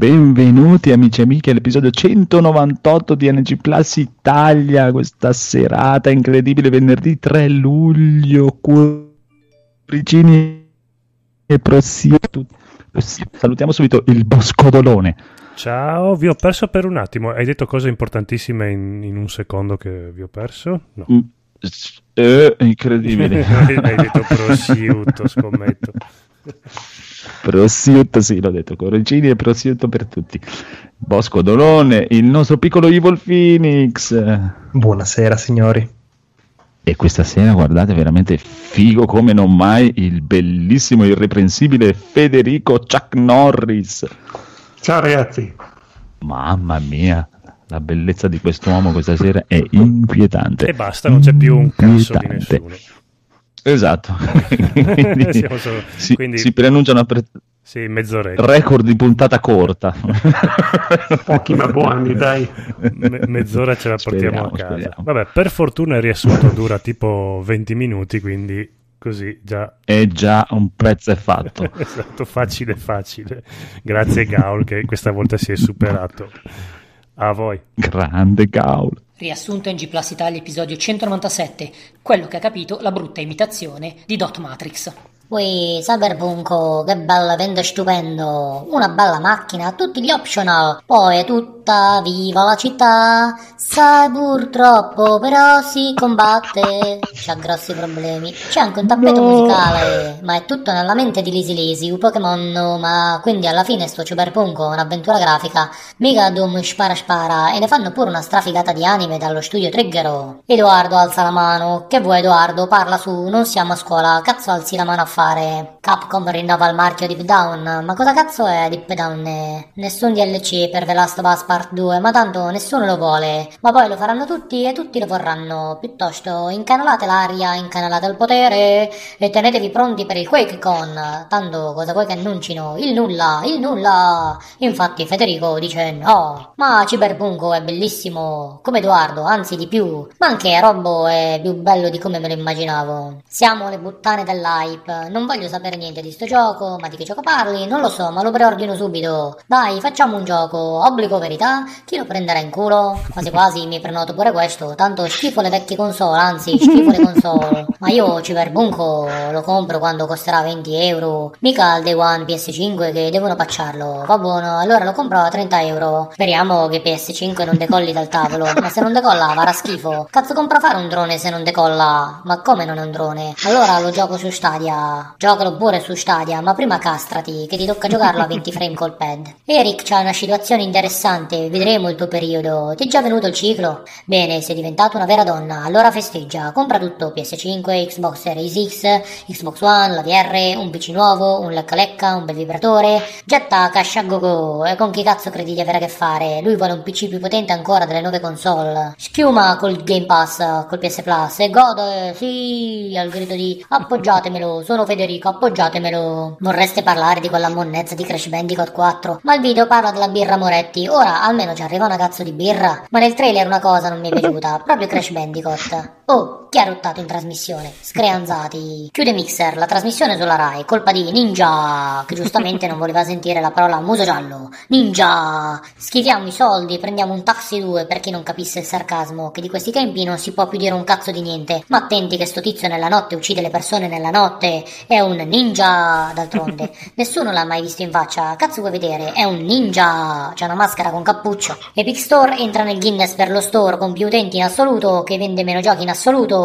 benvenuti amici e amiche all'episodio 198 di NG Plus Italia, questa serata incredibile venerdì 3 luglio, cuoricini e prosciutto. Salutiamo subito il Boscodolone. Ciao, vi ho perso per un attimo. Hai detto cose importantissime in, in un secondo che vi ho perso? No. Mm, eh, incredibile. Hai detto prosciutto, scommetto. Prosciutto, sì, l'ho detto, correggini e prosciutto per tutti. Bosco Dolone, il nostro piccolo Evil Phoenix. Buonasera signori. E questa sera, guardate, veramente figo come non mai il bellissimo, irreprensibile Federico Chuck Norris. Ciao ragazzi. Mamma mia, la bellezza di quest'uomo questa sera è inquietante. E basta, non c'è più un cazzo di nessuno. Esatto, quindi, solo, si, quindi, si preannunciano pre- sì, mezz'oretta. record di puntata corta. Pochi ma buoni, dai. Me- mezz'ora ce la portiamo Speriamo, a casa. speriamo. Vabbè, per fortuna il riassunto dura tipo 20 minuti, quindi così già È già un prezzo è fatto. esatto, facile facile. Grazie Gaul che questa volta si è superato. A voi. Grande Gaul. Riassunto in G Plus Italia episodio 197, quello che ha capito la brutta imitazione di Dot Matrix. Ui, Cyberpunk, che bello evento stupendo! Una bella macchina, tutti gli optional, poi è tutta viva la città, sai purtroppo però si combatte, c'ha grossi problemi, c'è anche un tappeto musicale, ma è tutto nella mente di Lisi Lisi, un Pokémon, ma quindi alla fine sto Cyberpunk un'avventura grafica, mica Doom spara spara, e ne fanno pure una strafigata di anime dallo studio Triggero. Edoardo alza la mano, che vuoi Edoardo, parla su, non siamo a scuola, cazzo alzi la mano a fare? Capcom rinnova il marchio Deep Down, ma cosa cazzo è Deep Down? Nessun DLC per The Last of Us Part 2, ma tanto nessuno lo vuole, ma poi lo faranno tutti e tutti lo vorranno, piuttosto incanalate l'aria, incanalate il potere e tenetevi pronti per il QuakeCon, tanto cosa vuoi che annuncino? Il nulla, il nulla! Infatti Federico dice no, ma Cyberpunk è bellissimo, come Edoardo, anzi di più, ma anche Robbo è più bello di come me lo immaginavo. Siamo le puttane dell'hype, non voglio sapere niente di sto gioco, ma di che gioco parli? Non lo so, ma lo preordino subito. Dai, facciamo un gioco, obbligo verità? Chi lo prenderà in culo? Quasi quasi mi prenoto pure questo, tanto schifo le vecchie console, anzi schifo le console. Ma io Cyberbunco lo compro quando costerà 20 euro, mica al day one PS5 che devono pacciarlo. Va buono, allora lo compro a 30 euro. Speriamo che PS5 non decolli dal tavolo, ma se non decolla farà schifo. Cazzo compra fare un drone se non decolla? Ma come non è un drone? Allora lo gioco su Stadia. Giocalo pure su Stadia, ma prima castrati, che ti tocca giocarlo a 20 frame col pad. Eric c'ha una situazione interessante, vedremo il tuo periodo. Ti è già venuto il ciclo? Bene, sei diventato una vera donna, allora festeggia. Compra tutto, PS5, Xbox Series X, Xbox One, la VR, un PC nuovo, un lecca lecca, un bel vibratore. Getta cash a go go. E con chi cazzo credi di avere a che fare? Lui vuole un PC più potente ancora delle nuove console. Schiuma col Game Pass, col PS Plus e gode, sì, al grido di appoggiatemelo, sono Federico, appoggiatemelo. Vorreste parlare di quella monnezza di Crash Bandicoot 4, ma il video parla della birra Moretti. Ora almeno ci arriva una cazzo di birra. Ma nel trailer una cosa non mi è piaciuta, proprio Crash Bandicoot. Oh, chi ha rottato in trasmissione? Screanzati. Chiude Mixer, la trasmissione sulla Rai, colpa di Ninja, che giustamente non voleva sentire la parola muso giallo. Ninja! Schiviamo i soldi, prendiamo un taxi 2 per chi non capisse il sarcasmo, che di questi tempi non si può più dire un cazzo di niente. Ma attenti che sto tizio nella notte uccide le persone nella notte. È un ninja, d'altronde. Nessuno l'ha mai visto in faccia. Cazzo vuoi vedere? È un ninja. C'ha una maschera con cappuccio. Epic Store entra nel Guinness per lo store con più utenti in assoluto, che vende meno giochi in assoluto,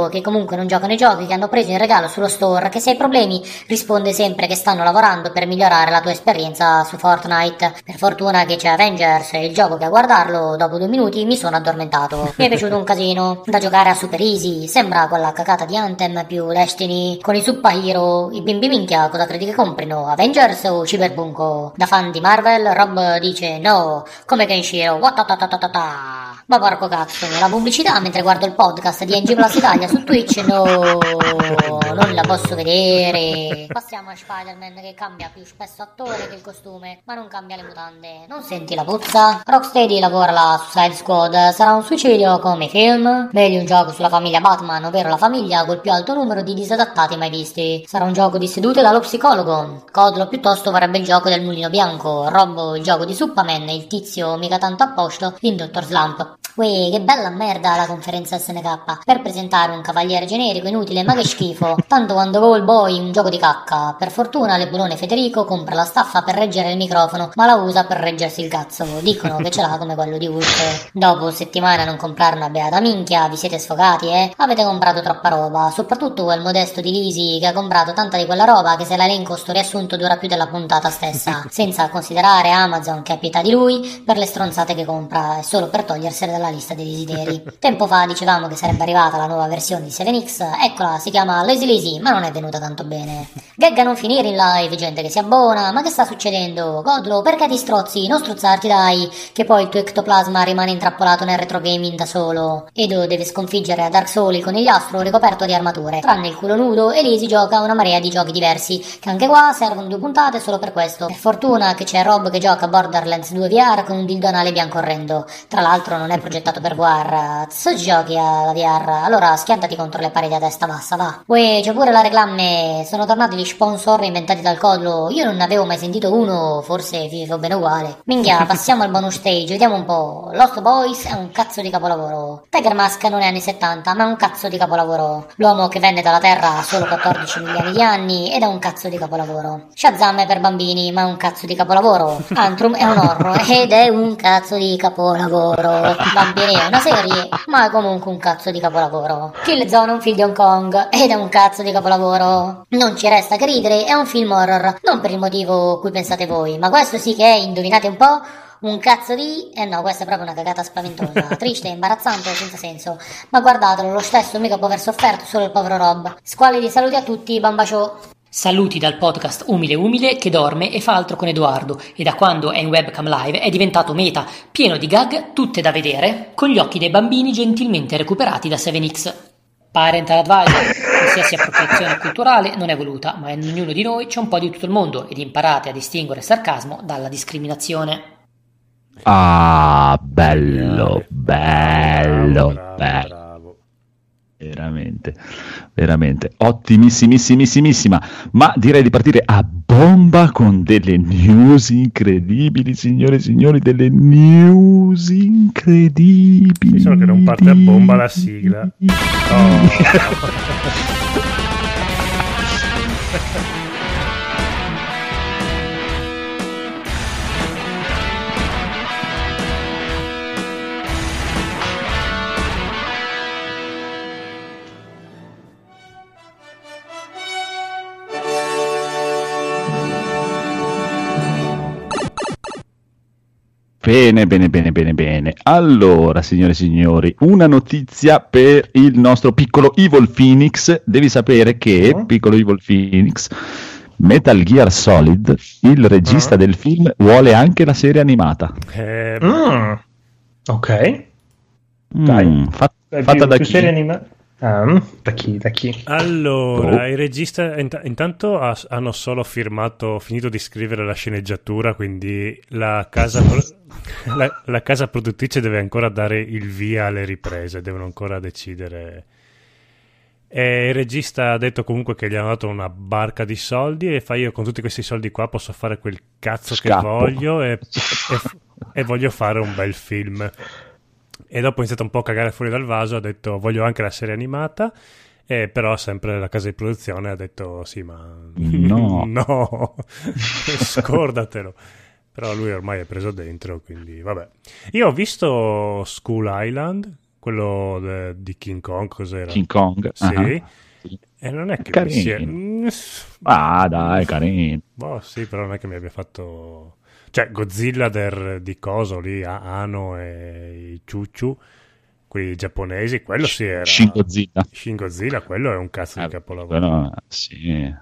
che comunque non giocano i giochi che hanno preso in regalo sullo store, che se hai problemi risponde sempre che stanno lavorando per migliorare la tua esperienza su Fortnite. Per fortuna che c'è Avengers e il gioco che a guardarlo, dopo due minuti mi sono addormentato. Mi è piaciuto un casino. Da giocare a Super Easy, sembra quella cacata di Anthem più Destiny, con i superhero, i bimbi minchia, cosa credi che comprino? Avengers o Cyberpunk? Da fan di Marvel, Rob dice no, come Kenshiro, Watatatatata. Ma porco cazzo, la pubblicità mentre guardo il podcast di NG Plus Italia su Twitch, no, non la posso vedere. Passiamo a Spider-Man che cambia più spesso attore che il costume, ma non cambia le mutande. Non senti la puzza? Rocksteady lavora la Suicide Squad, sarà un suicidio come film? Meglio un gioco sulla famiglia Batman, ovvero la famiglia col più alto numero di disadattati mai visti. Sarà un gioco di sedute dallo psicologo. Codlo piuttosto vorrebbe il gioco del mulino bianco, Robbo il gioco di Superman il tizio mica tanto a posto in Dottor Slump. Uè, che bella merda la conferenza SNK per presentare un cavaliere generico inutile ma che schifo. Tanto quando Goal Boy un gioco di cacca. Per fortuna Lebulone Federico compra la staffa per reggere il microfono, ma la usa per reggersi il cazzo. Dicono che ce l'ha come quello di Hulk. Dopo settimane a non comprare una beata minchia, vi siete sfogati, eh? Avete comprato troppa roba, soprattutto quel modesto di Lisi che ha comprato tanta di quella roba che se l'elenco sto riassunto dura più della puntata stessa. Senza considerare Amazon che è pietà di lui per le stronzate che compra, solo per togliersele dalla lista dei desideri. Tempo fa dicevamo che sarebbe arrivata la nuova versione di 7X, eccola, si chiama Lazy Lazy, ma non è venuta tanto bene. Gag a non finire in live, gente che si abbona, ma che sta succedendo? Godlo, perché ti strozzi? Non strozzarti dai, che poi il tuo ectoplasma rimane intrappolato nel retro gaming da solo. Edo deve sconfiggere a Dark Souls il conigliastro ricoperto di armature, tranne il culo nudo e lì si gioca una marea di giochi diversi, che anche qua servono due puntate solo per questo. Per fortuna che c'è Rob che gioca Borderlands 2 VR con un dildo anale bianco orrendo. Tra l'altro non è progettato per VR. Se giochi alla VR, allora schiantati contro le pareti a testa bassa, va. Uè, c'è pure la reclame, sono tornati gli sponsor inventati dal codlo. Io non ne avevo mai sentito uno, forse vi fa bene uguale. Minchia, passiamo al bonus stage, vediamo un po'. Lost Boys è un cazzo di capolavoro. Tiger Mask non è anni 70, ma è un cazzo di capolavoro. L'uomo che venne dalla Terra ha solo 14 milioni di anni ed è un cazzo di capolavoro. Shazam è per bambini, ma è un cazzo di capolavoro. Antrum è un horror ed è un cazzo di capolavoro. Vampiri è una serie, ma è comunque un cazzo di capolavoro. Killzone è un film di Hong Kong ed è un cazzo di capolavoro. Non ci resta che ridere, è un film horror, non per il motivo cui pensate voi, ma questo sì che è, indovinate un po', un cazzo di... Eh no, questa è proprio una cagata spaventosa, triste, imbarazzante, senza senso. Ma guardatelo, lo stesso mica può aver sofferto solo il povero Rob. Squali di saluti a tutti, bamba show. Saluti dal podcast Umile Umile che dorme e fa altro con Edoardo e da quando è in webcam live è diventato meta, pieno di gag, tutte da vedere, con gli occhi dei bambini gentilmente recuperati da 7X. Parental advisor, qualsiasi appropriazione culturale non è voluta, ma in ognuno di noi c'è un po' di tutto il mondo ed imparate a distinguere il sarcasmo dalla discriminazione. Ah, bello, bello, bravo, bello. Veramente, veramente ottimissimissimissima. Ma direi di partire a bomba con delle news incredibili, signore e signori, delle news incredibili. Solo che non parte a bomba la sigla. Oh. Bene, bene, bene, bene, bene. Allora, signore e signori, una notizia per il nostro piccolo Evil Phoenix. Devi sapere che, Oh. piccolo Evil Phoenix, Metal Gear Solid, il regista Ah. del film, vuole anche la serie animata. Eh, Mm. Ok. Dai. Mm, Dai, fatta più- da più chi? serie anima- Ah, da chi? Da chi? Allora, Oh. il regista int- intanto ha- hanno solo firmato, finito di scrivere la sceneggiatura, quindi la casa, pro- la, la casa produttrice deve ancora dare il via alle riprese, devono ancora decidere. E il regista ha detto comunque che gli hanno dato una barca di soldi e fa io con tutti questi soldi qua posso fare quel cazzo che Scappo. voglio e, e- e voglio fare un bel film. E dopo ha iniziato un po' a cagare fuori dal vaso, ha detto voglio anche la serie animata, e però sempre la casa di produzione ha detto sì ma No. no, scordatelo. Però lui ormai è preso dentro, quindi vabbè. Io ho visto School Island, quello de- di King Kong, cos'era? King Kong. Sì. Ah. E non è che mi Carino. sia... Ah, dai, carino. Boh, sì, però non è che mi abbia fatto... Cioè, Godzilla der, di coso lì, Ano e i Ciucciu, quelli giapponesi, quello sì era... Shin Godzilla. Shin Godzilla, quello è un cazzo di Eh, capolavoro. quello- sì.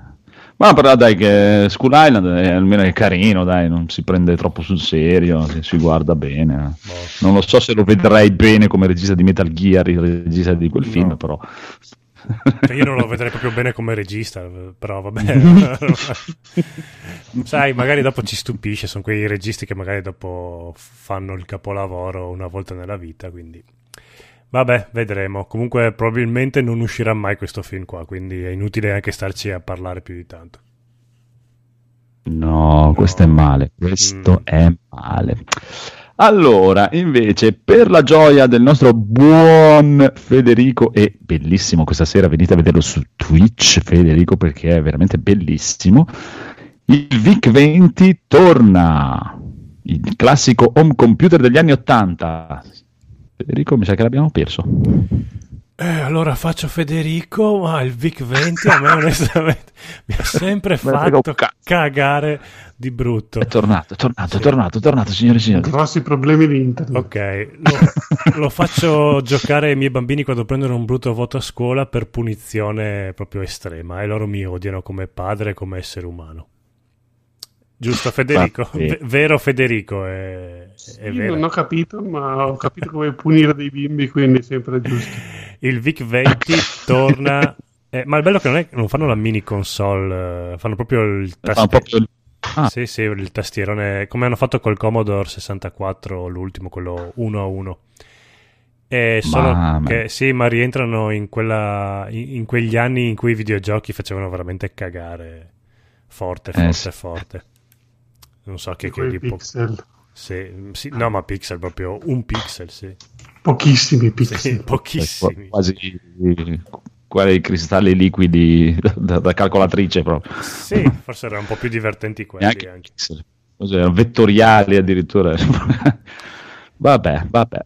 Ma però dai che School Island è almeno è carino, dai, non si prende troppo sul serio, si, guarda bene. Boh. Non lo so se lo vedrei bene come regista di Metal Gear, il regista di quel No. film, però Cioè, io non lo vedrei proprio bene come regista, però vabbè. Sai, magari dopo ci stupisce, sono quei registi che magari dopo fanno il capolavoro una volta nella vita, quindi... Vabbè, vedremo. Comunque probabilmente non uscirà mai questo film qua, quindi è inutile anche starci a parlare più di tanto. No, questo è male, questo mm. è male. Allora, invece, per la gioia del nostro buon Federico, e bellissimo questa sera, venite a vederlo su Twitch, Federico, perché è veramente bellissimo. Il VIC 20 torna, il classico home computer degli anni 80. Federico, mi sa che l'abbiamo perso. Eh, allora faccio Federico, ma il Vic 20 a me onestamente mi ha sempre fatto cagare di brutto. È tornato, è tornato, sì. è tornato, è tornato, signore e signori. Grossi problemi di internet. Ok, lo, lo, faccio giocare ai miei bambini quando prendono un brutto voto a scuola per punizione proprio estrema e loro mi odiano come padre e come essere umano. Giusto Federico, v- vero Federico. È, è vero. non ho capito, ma ho capito come punire dei bimbi, quindi è sempre giusto. Il VIC 20 torna... Eh, ma il bello è che non, è, non fanno la mini console, eh, fanno proprio il tastiere. Ah. Sì, sì, il tastierone, come hanno fatto col Commodore 64, l'ultimo, quello 1 a 1. E solo ma, che sì, ma rientrano in, quella, in, in, quegli anni in cui i videogiochi facevano veramente cagare forte, forte, eh, forte. Non so che, che tipo... pixel. Sì, sì, no, ma pixel proprio un pixel, sì. Pochissimi pixel. Sì, pochissimi. Quasi quei cristalli liquidi da, da, calcolatrice proprio. Sì, forse erano un po' più divertenti quelli anche. anche. Cos'era, vettoriali addirittura. vabbè, vabbè.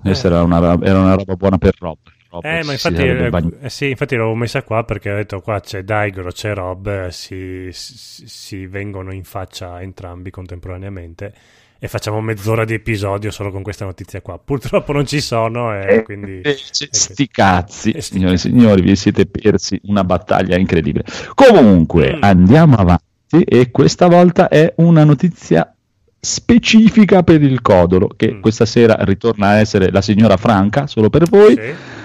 Questa eh. era, una, era una roba buona per Rob. Rob eh, ma infatti, eh, eh, sì, infatti l'avevo messa qua perché ho detto qua c'è Daigoro, c'è Rob, si, si, si vengono in faccia entrambi contemporaneamente e facciamo mezz'ora di episodio solo con questa notizia qua. Purtroppo non ci sono e eh, quindi... Eh, sti cazzi, eh, signori e signori, vi siete persi una battaglia incredibile. Comunque, mm. andiamo avanti e questa volta è una notizia specifica per il Codolo, che mm. questa sera ritorna a essere la signora Franca, solo per voi. Sì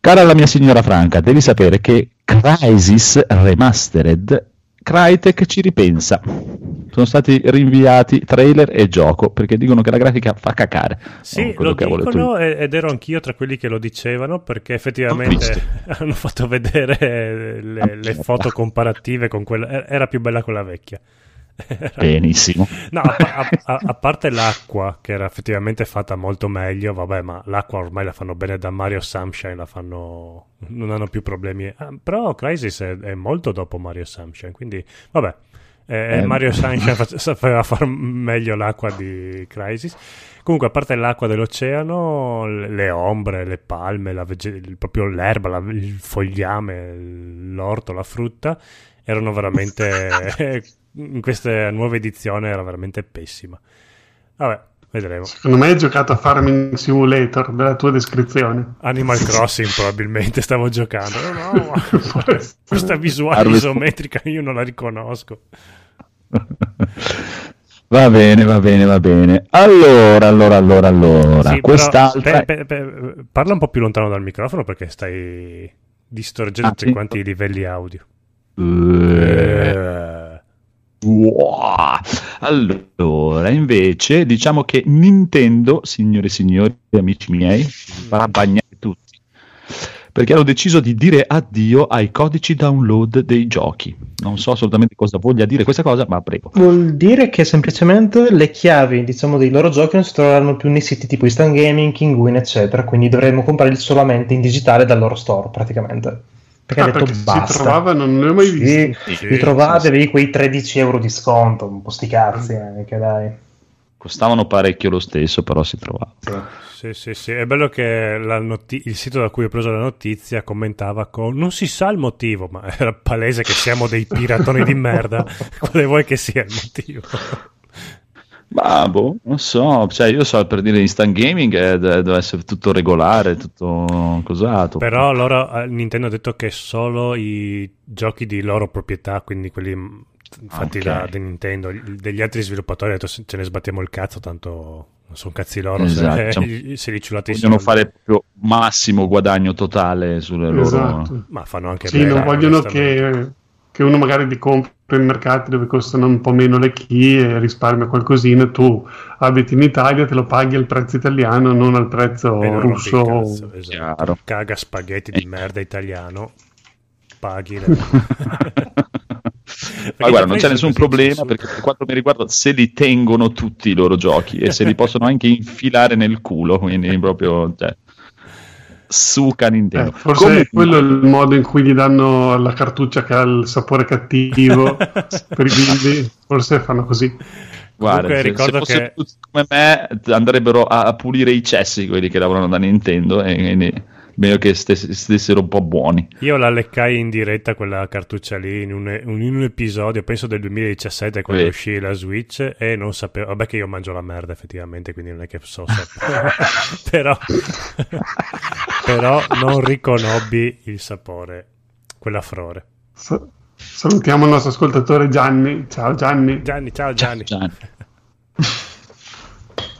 Cara la mia signora Franca, devi sapere che Crisis Remastered Crytek ci ripensa. Sono stati rinviati trailer e gioco perché dicono che la grafica fa cacare. Sì, lo dicono ed ero anch'io tra quelli che lo dicevano perché effettivamente hanno fatto vedere le, le foto comparative con quella. Era più bella quella vecchia. Benissimo. No, a, a, a, parte l'acqua, che era effettivamente fatta molto meglio, vabbè, ma l'acqua ormai la fanno bene da Mario Sunshine, la fanno... non hanno più problemi. Ah, però Crisis è, è, molto dopo Mario Sunshine, quindi vabbè. Eh, eh, Mario Sunshine sapeva far meglio l'acqua di Crisis. Comunque, a parte l'acqua dell'oceano, le ombre, le palme, la vege- proprio l'erba, la, il fogliame, l'orto, la frutta erano veramente in questa nuova edizione era veramente pessima. Vabbè, vedremo. Secondo me hai giocato a Farming Simulator della tua descrizione. Animal Crossing probabilmente stavo giocando. No, no, questa visuale isometrica io non la riconosco. Va bene, va bene, va bene. Allora, allora, allora, allora. Sì, Quest'altra... Pe, pe, pe, parla un po' più lontano dal microfono perché stai distorcendo ah, tutti sì? quanti i livelli audio. Uh, Wow. Allora, invece, diciamo che Nintendo, signore e signori, amici miei, farà bagnare tutti perché hanno deciso di dire addio ai codici download dei giochi. Non so assolutamente cosa voglia dire questa cosa, ma prego. Vuol dire che semplicemente le chiavi, diciamo, dei loro giochi non si troveranno più nei siti tipo Instant Gaming, Kinguin, eccetera, quindi dovremmo comprarli solamente in digitale dal loro store, praticamente perché ah, ha detto basta. Si trovava, non ne ho mai visto. Sì, sì, li trovate, sì, avevi quei 13 euro di sconto, un po' sti cazzi, eh, che dai. Costavano parecchio lo stesso, però si trovava. Sì, sì, sì. È bello che noti- il sito da cui ho preso la notizia commentava con non si sa il motivo, ma era palese che siamo dei piratoni di merda. Quale vuoi che sia il motivo? Ma boh, non so, cioè io so per dire instant gaming eh, deve essere tutto regolare, tutto cosato. Però loro, eh, Nintendo ha detto che solo i giochi di loro proprietà, quindi quelli mm, fatti okay. da, da, Nintendo, degli altri sviluppatori ha detto ce ne sbattiamo il cazzo, tanto Non sono cazzi loro Esatto. se, se li ciulate Vogliono soldi. fare proprio massimo guadagno totale sulle loro... Esatto. Ma fanno anche Sì, bene, non vogliono che, che uno magari li compri in mercati dove costano un po' meno le key e risparmia qualcosina. Tu abiti in Italia, te lo paghi al prezzo italiano, non al prezzo non russo. cazzo, esatto. Caga spaghetti Eh. di merda italiano. Paghi. le- Ma guarda, non c'è nessun problema perché per quanto mi riguarda se li tengono tutti i loro giochi e se li possono anche infilare nel culo, quindi proprio cioè, suca Nintendo. Eh, forse Comunque- quello è il modo in cui gli danno la cartuccia che ha il sapore cattivo per i bimbi. Forse fanno così. Guarda, Comunque se, se fossero che- tutti come me andrebbero a, a pulire i cessi quelli che lavorano da Nintendo e quindi meglio che stess- stessero un po' buoni. Io la leccai in diretta quella cartuccia lì in un, in un episodio, penso del 2017, quando Vedi. uscì la Switch e non sapevo. Vabbè, che io mangio la merda effettivamente, quindi non è che so sapere. però, però non riconobbi il sapore, quell'afrore. Sa- salutiamo il nostro ascoltatore Gianni. Ciao Gianni. Gianni, ciao Gianni. Gianni.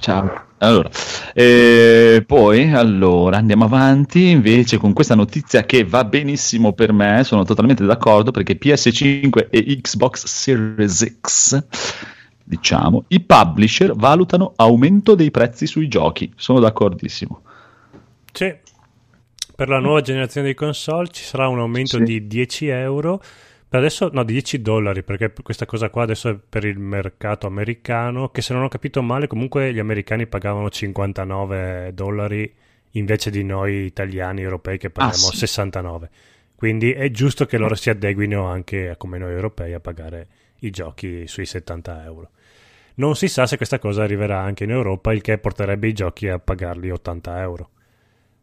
Ciao. Allora, eh, poi allora andiamo avanti invece con questa notizia che va benissimo per me, sono totalmente d'accordo perché PS5 e Xbox Series X, diciamo, i publisher valutano aumento dei prezzi sui giochi, sono d'accordissimo. Sì. Per la nuova generazione di console ci sarà un aumento Sì. di 10 euro. Per adesso, no, di 10 dollari, perché questa cosa qua adesso è per il mercato americano, che se non ho capito male, comunque gli americani pagavano 59 dollari invece di noi italiani, europei, che paghiamo Ah, sì. 69. Quindi è giusto che loro si adeguino anche come noi europei a pagare i giochi sui 70 euro. Non si sa se questa cosa arriverà anche in Europa, il che porterebbe i giochi a pagarli 80 euro.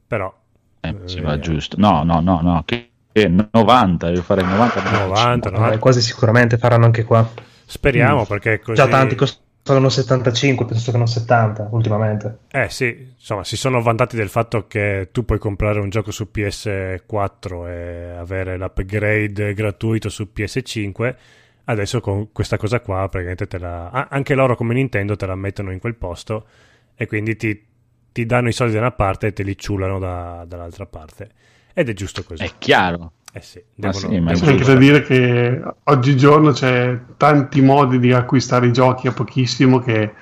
Però Eh, Eh, va giusto. No, no, no, no, che, che 90, io farei 90. 90, Vabbè, 90. quasi sicuramente faranno anche qua. Speriamo perché così... Già tanti costano 75 piuttosto che non 70 ultimamente. Eh sì, insomma, si sono vantati del fatto che tu puoi comprare un gioco su PS4 e avere l'upgrade gratuito su PS5. Adesso con questa cosa qua, praticamente te la... anche loro come Nintendo te la mettono in quel posto e quindi ti, ti danno i soldi da una parte e te li ciulano da- dall'altra parte. Ed è giusto così. È chiaro. Eh sì, Ma devono, sì, ma devono anche da dire che oggigiorno c'è tanti modi di acquistare i giochi a pochissimo che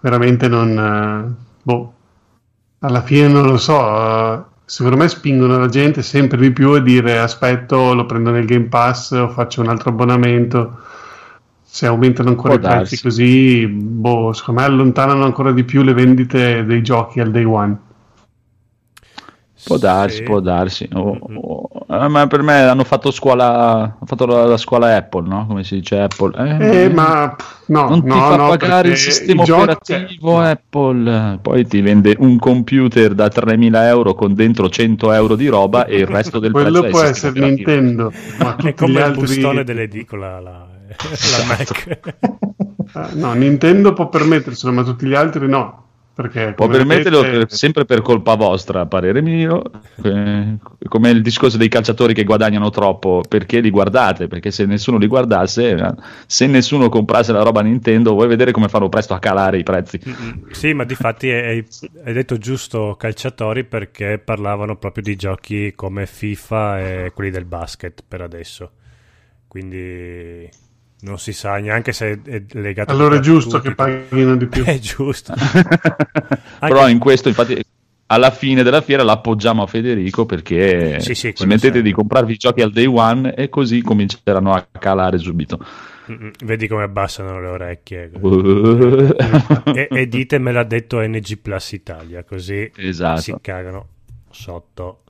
veramente non... eh, boh, alla fine non lo so, eh, secondo me spingono la gente sempre di più a dire aspetto, lo prendo nel Game Pass o faccio un altro abbonamento. Se aumentano ancora Può i prezzi darsi. così, boh, secondo me allontanano ancora di più le vendite dei giochi al day one. Può darsi, Sì. può darsi. O- Mm-mm. o- eh, ma per me hanno fatto scuola, hanno fatto la, la scuola Apple, no? Come si dice Apple? Eh, Eh, ma no, non ti no, fa no, pagare il sistema i giochi- operativo Apple, poi ti vende un computer da 3.000 euro con dentro 100 euro di roba e il resto del Quello prezzo può il essere operativo. Nintendo, ma tutti È come gli il altri... bustone dell'edicola, la, la Esatto. Mac. Eh, No, Nintendo può permetterselo, ma tutti gli altri no. Perché permetterlo vedete- per- sempre per colpa vostra, a parere mio, eh, come il discorso dei calciatori che guadagnano troppo, perché li guardate? Perché se nessuno li guardasse, eh, se nessuno comprasse la roba Nintendo, vuoi vedere come fanno presto a calare i prezzi? Sì, ma difatti hai, hai detto giusto calciatori perché parlavano proprio di giochi come FIFA e quelli del basket per adesso. Quindi non si sa neanche se è legato Allora è giusto che paghino di più. È giusto. Però in questo, infatti, alla fine della fiera l'appoggiamo a Federico perché Sì, sì, smettete di comprarvi i giochi al day one e così cominceranno a calare subito. Mm-mm. Vedi come abbassano le orecchie. Uh. e, e dite me l'ha detto NG Plus Italia, così Esatto. si cagano sotto.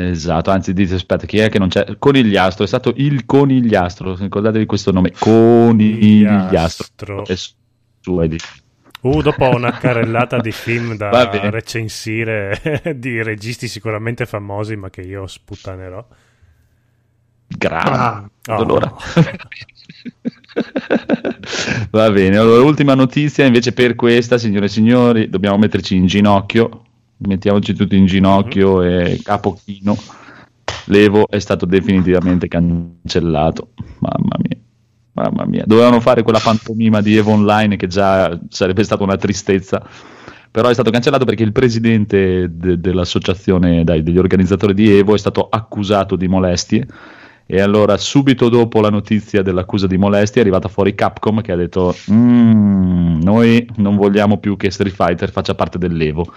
Esatto, anzi dite aspetta, chi è che non c'è? Conigliastro, è stato il Conigliastro, ricordatevi questo nome, Conigliastro. Uh, dopo una carrellata di film da recensire di registi sicuramente famosi, ma che io sputtanerò. Grave. Ah, Oh. Allora. Va bene, allora ultima notizia invece per questa, signore e signori, dobbiamo metterci in ginocchio, mettiamoci tutti in ginocchio e capo chino. L'Evo è stato definitivamente cancellato, mamma mia. Mamma mia, dovevano fare quella pantomima di Evo Online che già sarebbe stata una tristezza. però è stato cancellato perché il presidente de- dell'associazione dai, degli organizzatori di Evo è stato accusato di molestie e allora subito dopo la notizia dell'accusa di molestia è arrivata fuori Capcom che ha detto mm, noi non vogliamo più che Street Fighter faccia parte dell'Evo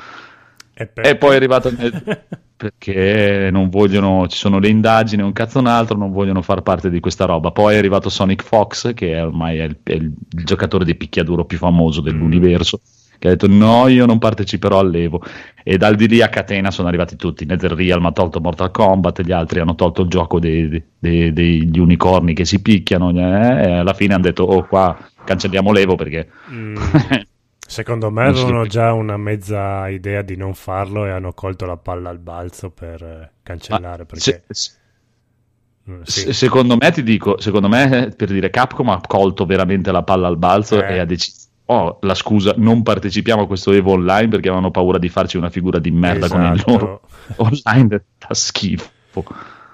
e, e poi è arrivato nel... perché non vogliono ci sono le indagini un cazzo un altro non vogliono far parte di questa roba poi è arrivato Sonic Fox che è ormai è il, è il, giocatore di picchiaduro più famoso dell'universo mm che ha detto no, io non parteciperò all'Evo. E dal di lì a catena sono arrivati tutti. NetherRealm ha tolto Mortal Kombat, gli altri hanno tolto il gioco dei, dei, degli unicorni che si picchiano. Eh, e alla fine hanno detto, oh qua cancelliamo l'Evo perché... Mm. Secondo me avevano già una mezza idea di non farlo e hanno colto la palla al balzo per eh, cancellare. Perché... Se, mm, sì. Secondo me, ti dico, secondo me, per dire Capcom ha colto veramente la palla al balzo eh. e ha deciso oh, la scusa, non partecipiamo a questo Evo online perché avevano paura di farci una figura di merda esatto. con il loro online da schifo.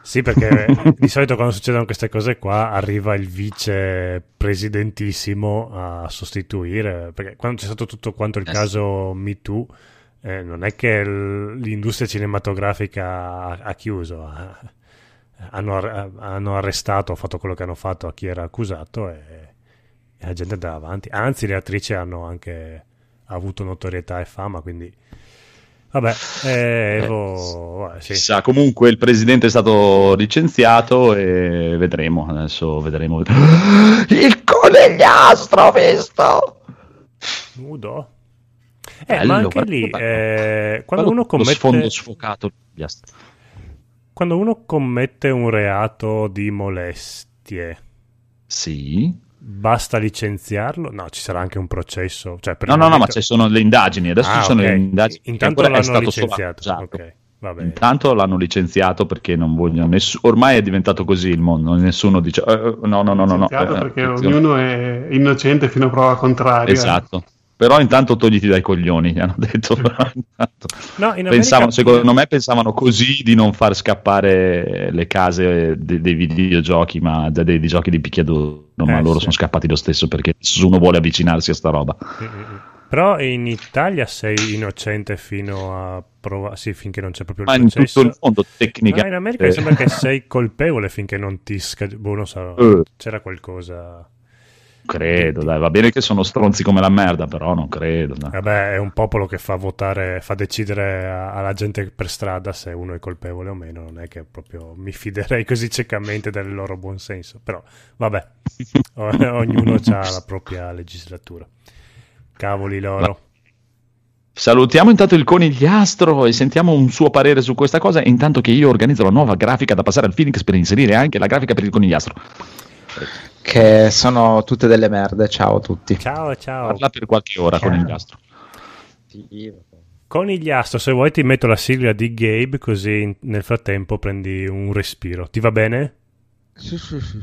Sì, perché di solito quando succedono queste cose qua arriva il vice presidentissimo a sostituire, perché quando c'è stato tutto quanto il eh caso Me Too, eh, non è che l'industria cinematografica ha, chiuso, ha, hanno, hanno, arrestato, fatto quello che hanno fatto a chi era accusato e e la gente andava avanti. Anzi, le attrici hanno anche avuto notorietà e fama, quindi vabbè, eh, eh, sì. Chissà, comunque il presidente è stato licenziato e vedremo, adesso vedremo. Il conigliastro, visto? Nudo? Eh, Bello, ma anche lì, eh, quando uno commette... Lo sfondo sfocato. Quando uno commette un reato di molestie... Sì basta licenziarlo? No, ci sarà anche un processo. Cioè, no, no, no, ma ci sono le indagini. Adesso ah, ci sono okay. le indagini. Intanto l'hanno licenziato. Esatto. Okay. Intanto l'hanno licenziato perché non vogliono. Ness- ormai è diventato così il mondo. Nessuno dice eh, no, no, no, no. no eh, perché ognuno è innocente fino a prova contraria. Esatto. Però intanto togliti dai coglioni, gli hanno detto. no, America... pensavano, secondo me pensavano così di non far scappare le case dei, dei videogiochi, ma dei, dei, giochi di picchiaduro, eh, ma loro sì. sono scappati lo stesso perché nessuno vuole avvicinarsi a sta roba. Mm-hmm. Però in Italia sei innocente fino a prova... sì, finché non c'è proprio il ma processo. in tutto il mondo tecnicamente. No, in America sembra che sei colpevole finché non ti sca... boh, non so, uh. c'era qualcosa credo, dai, va bene che sono stronzi come la merda, però non credo. Dai. Vabbè, è un popolo che fa votare, fa decidere alla gente per strada se uno è colpevole o meno, non è che proprio mi fiderei così ciecamente del loro buonsenso, però vabbè, ognuno ha la propria legislatura. Cavoli loro. Salutiamo intanto il conigliastro e sentiamo un suo parere su questa cosa, intanto che io organizzo la nuova grafica da passare al Phoenix per inserire anche la grafica per il conigliastro che sono tutte delle merde. Ciao a tutti. Ciao, ciao. Parla per qualche ora ciao. con il gastro. Con il ghiastro, se vuoi ti metto la sigla di Gabe così nel frattempo prendi un respiro. Ti va bene? Sì, sì, sì.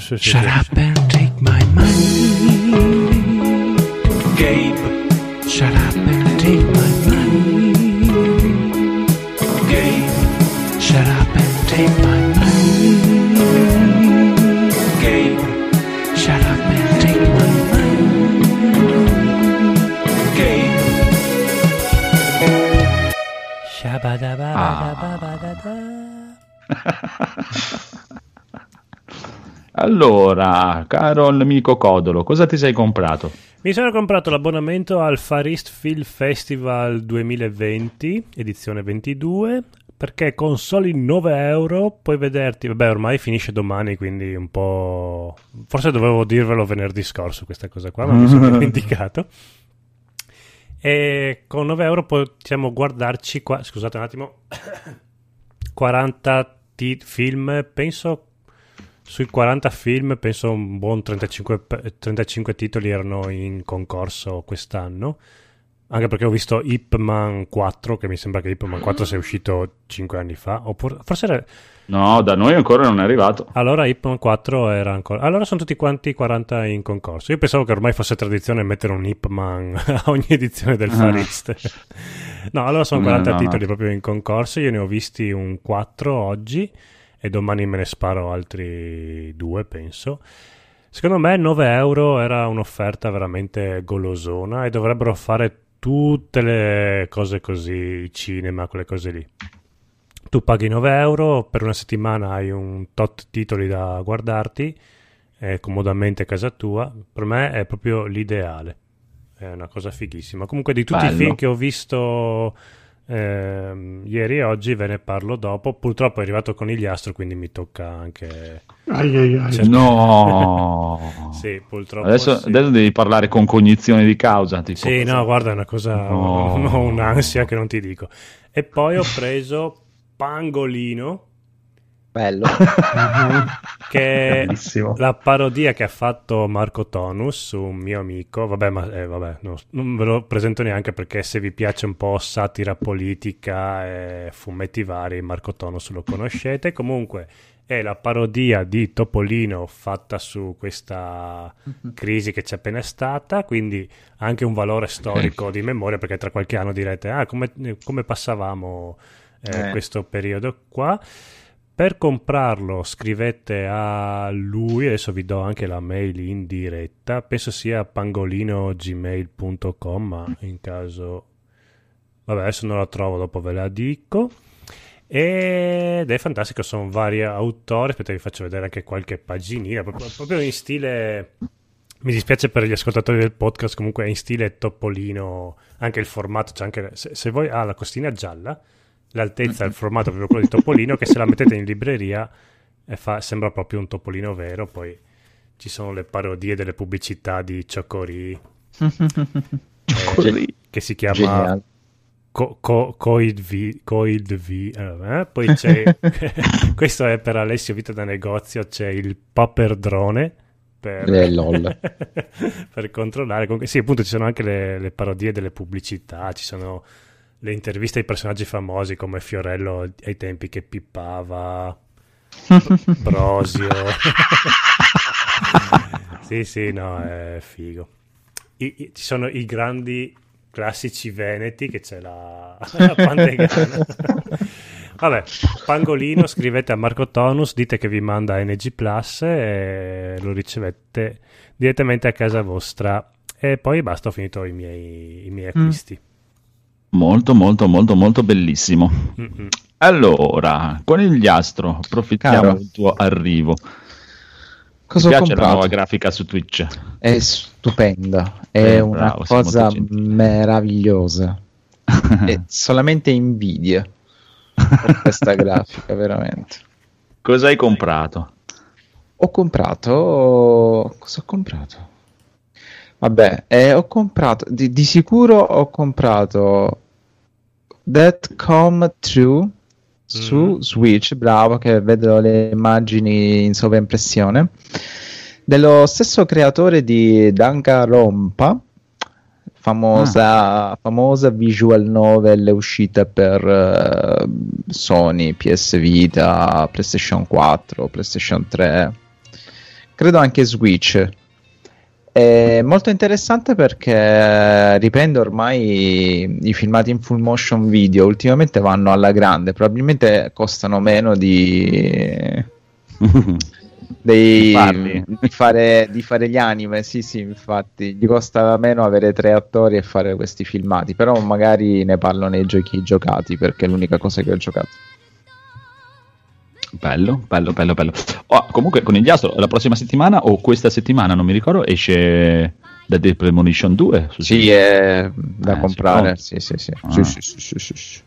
sì. Shut up and take my money. Gabe. Shut up and take my money. Gabe. Shut up and take my allora, caro amico Codolo, cosa ti sei comprato? Mi sono comprato l'abbonamento al Far East Film Festival 2020, edizione 22, perché con soli 9 euro puoi vederti, vabbè ormai finisce domani quindi un po'... forse dovevo dirvelo venerdì scorso questa cosa qua, ma mi sono dimenticato. E con 9 euro possiamo guardarci qua, scusate un attimo, 40 t- film, penso sui 40 film, penso un buon 35, 35 titoli erano in concorso quest'anno. Anche perché ho visto Ip Man 4, che mi sembra che Ip Man 4 sia uscito 5 anni fa. Oppure, forse era... No, da noi ancora non è arrivato. Allora Ip Man 4 era ancora... Allora sono tutti quanti 40 in concorso. Io pensavo che ormai fosse tradizione mettere un Ip Man a ogni edizione del Far East. no, allora sono 40 no, no, titoli no. proprio in concorso. Io ne ho visti un 4 oggi e domani me ne sparo altri due, penso. Secondo me 9 euro era un'offerta veramente golosona e dovrebbero fare tutte le cose così, cinema, quelle cose lì. Tu paghi 9 euro, per una settimana hai un tot titoli da guardarti, è comodamente a casa tua. Per me è proprio l'ideale, è una cosa fighissima. Comunque di tutti Bello. i film che ho visto eh, ieri e oggi ve ne parlo dopo. Purtroppo è arrivato Conigliastro, quindi mi tocca anche. Ai ai ai. Cioè... No, sì, purtroppo. Adesso, sì. adesso, devi parlare con cognizione di causa. Tipo. Sì, no, guarda, è una cosa. No. Ho un'ansia che non ti dico. E poi ho preso Pangolino. Bello. che è la parodia che ha fatto Marco Tonus su un mio amico. Vabbè, ma eh, vabbè, no, non ve lo presento neanche perché se vi piace un po' satira politica e fumetti vari, Marco Tonus lo conoscete. Comunque è la parodia di Topolino fatta su questa crisi che c'è appena stata, quindi anche un valore storico di memoria perché tra qualche anno direte ah, come, come passavamo eh, eh. questo periodo qua. Per comprarlo scrivete a lui, adesso vi do anche la mail in diretta, penso sia pangolinogmail.com, ma in caso... Vabbè, adesso non la trovo, dopo ve la dico. Ed è fantastico, sono vari autori, aspetta vi faccio vedere anche qualche paginina, proprio, proprio in stile... Mi dispiace per gli ascoltatori del podcast, comunque è in stile Topolino, anche il formato, c'è anche... Se, se voi ha ah, la costina gialla l'altezza il formato proprio quello di Topolino che se la mettete in libreria fa, sembra proprio un Topolino vero poi ci sono le parodie delle pubblicità di Cioccorì eh, che si chiama Co- Co- Coid V, Coid v eh, poi c'è questo è per Alessio Vita da Negozio c'è il Paper Drone per, eh, per controllare. Comunque sì appunto ci sono anche le, le parodie delle pubblicità ci sono le interviste ai personaggi famosi come Fiorello ai tempi che pippava, Brosio. sì, sì, no, è figo. I, i, ci sono i grandi classici veneti che c'è la, la Pantegana. Vabbè, Pangolino, scrivete a Marco Tonus, dite che vi manda NG Plus e lo ricevete direttamente a casa vostra. E poi basta, ho finito i miei, i miei mm. acquisti. Mm. Molto, molto, molto, molto bellissimo. Mm-hmm. Allora, conigliastro, approfittiamo Caro. del tuo arrivo. Cosa Mi piace comprato? la nuova grafica su Twitch? È stupenda, è eh, una bravo, cosa meravigliosa. è solamente invidia questa grafica, veramente. Cosa hai comprato? Ho comprato... Cosa ho comprato? Vabbè, eh, ho comprato, di, di, sicuro ho comprato That Come True su mm. Switch, bravo che vedo le immagini in sovraimpressione, dello stesso creatore di Danganronpa, famosa, ah. famosa visual novel uscita per uh, Sony, PS Vita, PlayStation 4, PlayStation 3, credo anche Switch è molto interessante perché riprende ormai i filmati in full motion video, ultimamente vanno alla grande, probabilmente costano meno di... dei, di, fare, di, fare, gli anime, sì sì infatti gli costa meno avere tre attori e fare questi filmati, però magari ne parlo nei giochi giocati perché è l'unica cosa che ho giocato. Bello, bello, bello, bello. Oh, comunque, Conigliastro, la prossima settimana o questa settimana, non mi ricordo, esce The Dead Premonition 2. Sì, è da eh, comprare. Sì, sì, sì. Ah. Sì, sì, sì, sì,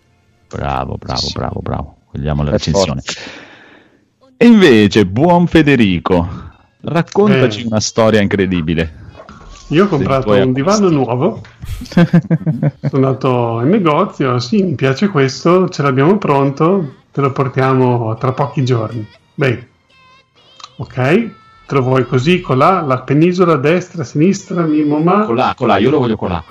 Bravo, bravo, bravo, bravo. Vogliamo la recensione. E invece, buon Federico, raccontaci eh. una storia incredibile. Io ho comprato un divano nuovo, sono andato in negozio, sì, mi piace questo, ce l'abbiamo pronto, te lo portiamo tra pochi giorni. Bene, ok, te lo vuoi così, con la, la penisola destra, sinistra, mimo ma... Con la, io lo voglio con la.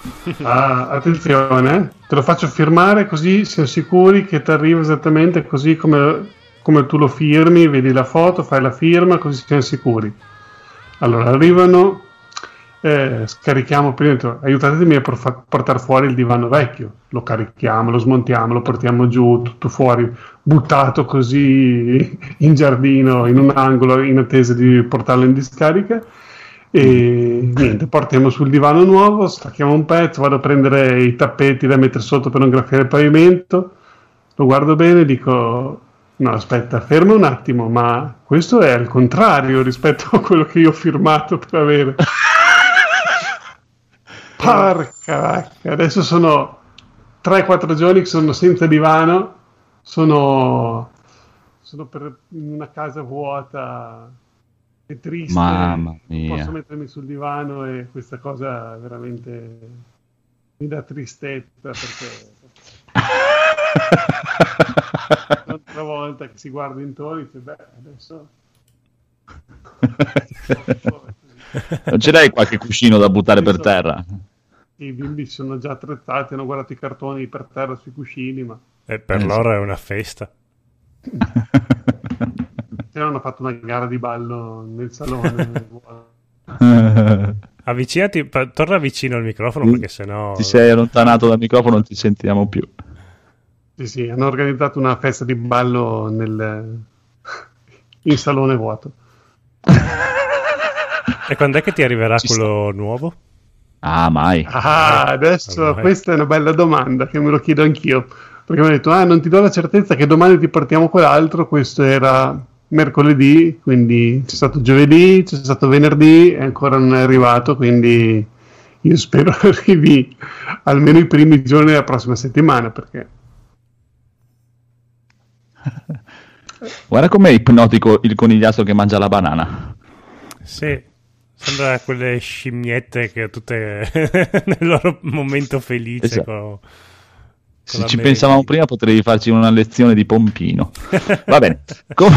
Ah, attenzione, te lo faccio firmare così siamo sicuri che ti arriva esattamente così come, come tu lo firmi, vedi la foto, fai la firma, così siamo sicuri. Allora, arrivano eh, scarichiamo prima, aiutatemi a portare fuori il divano vecchio, lo carichiamo, lo smontiamo, lo portiamo giù, tutto fuori, buttato così in giardino, in un angolo, in attesa di portarlo in discarica. E niente, portiamo sul divano nuovo, stacchiamo un pezzo, vado a prendere i tappeti da mettere sotto per non graffiare il pavimento, lo guardo bene e dico, no aspetta, fermo un attimo, ma questo è al contrario rispetto a quello che io ho firmato per avere. Porca vacca, adesso sono 3-4 giorni che sono senza divano, sono, sono per, in una casa vuota e triste. Mamma mia. posso mettermi sul divano e questa cosa veramente mi dà tristezza perché l'altra volta che si guarda intorno dice beh adesso Non ce l'hai qualche cuscino da buttare per terra? I bimbi si sono già attrezzati hanno guardato i cartoni per terra sui cuscini ma E per Eh, loro è una festa. se no hanno fatto una gara di ballo nel salone Avvicinati, torna vicino al microfono Mm. perché sennò... Ti sei allontanato dal microfono, non ti sentiamo più. sì sì hanno organizzato una festa di ballo nel in salone vuoto E quando è che ti arriverà Ci quello nuovo? Ah, mai. Ah, adesso ormai. questa è una bella domanda che me lo chiedo anch'io. Perché mi ha detto, ah, non ti do la certezza che domani ti portiamo quell'altro. Questo era mercoledì, quindi c'è stato giovedì, c'è stato venerdì e ancora non è arrivato. Quindi io spero arrivi almeno i primi giorni della prossima settimana. Perché Guarda com'è ipnotico il conigliato che mangia la banana. Sì, sembra quelle scimmiette che tutte nel loro momento felice. Esatto. con- Se ci pensavamo prima potrei farci una lezione di pompino. Va bene. Com-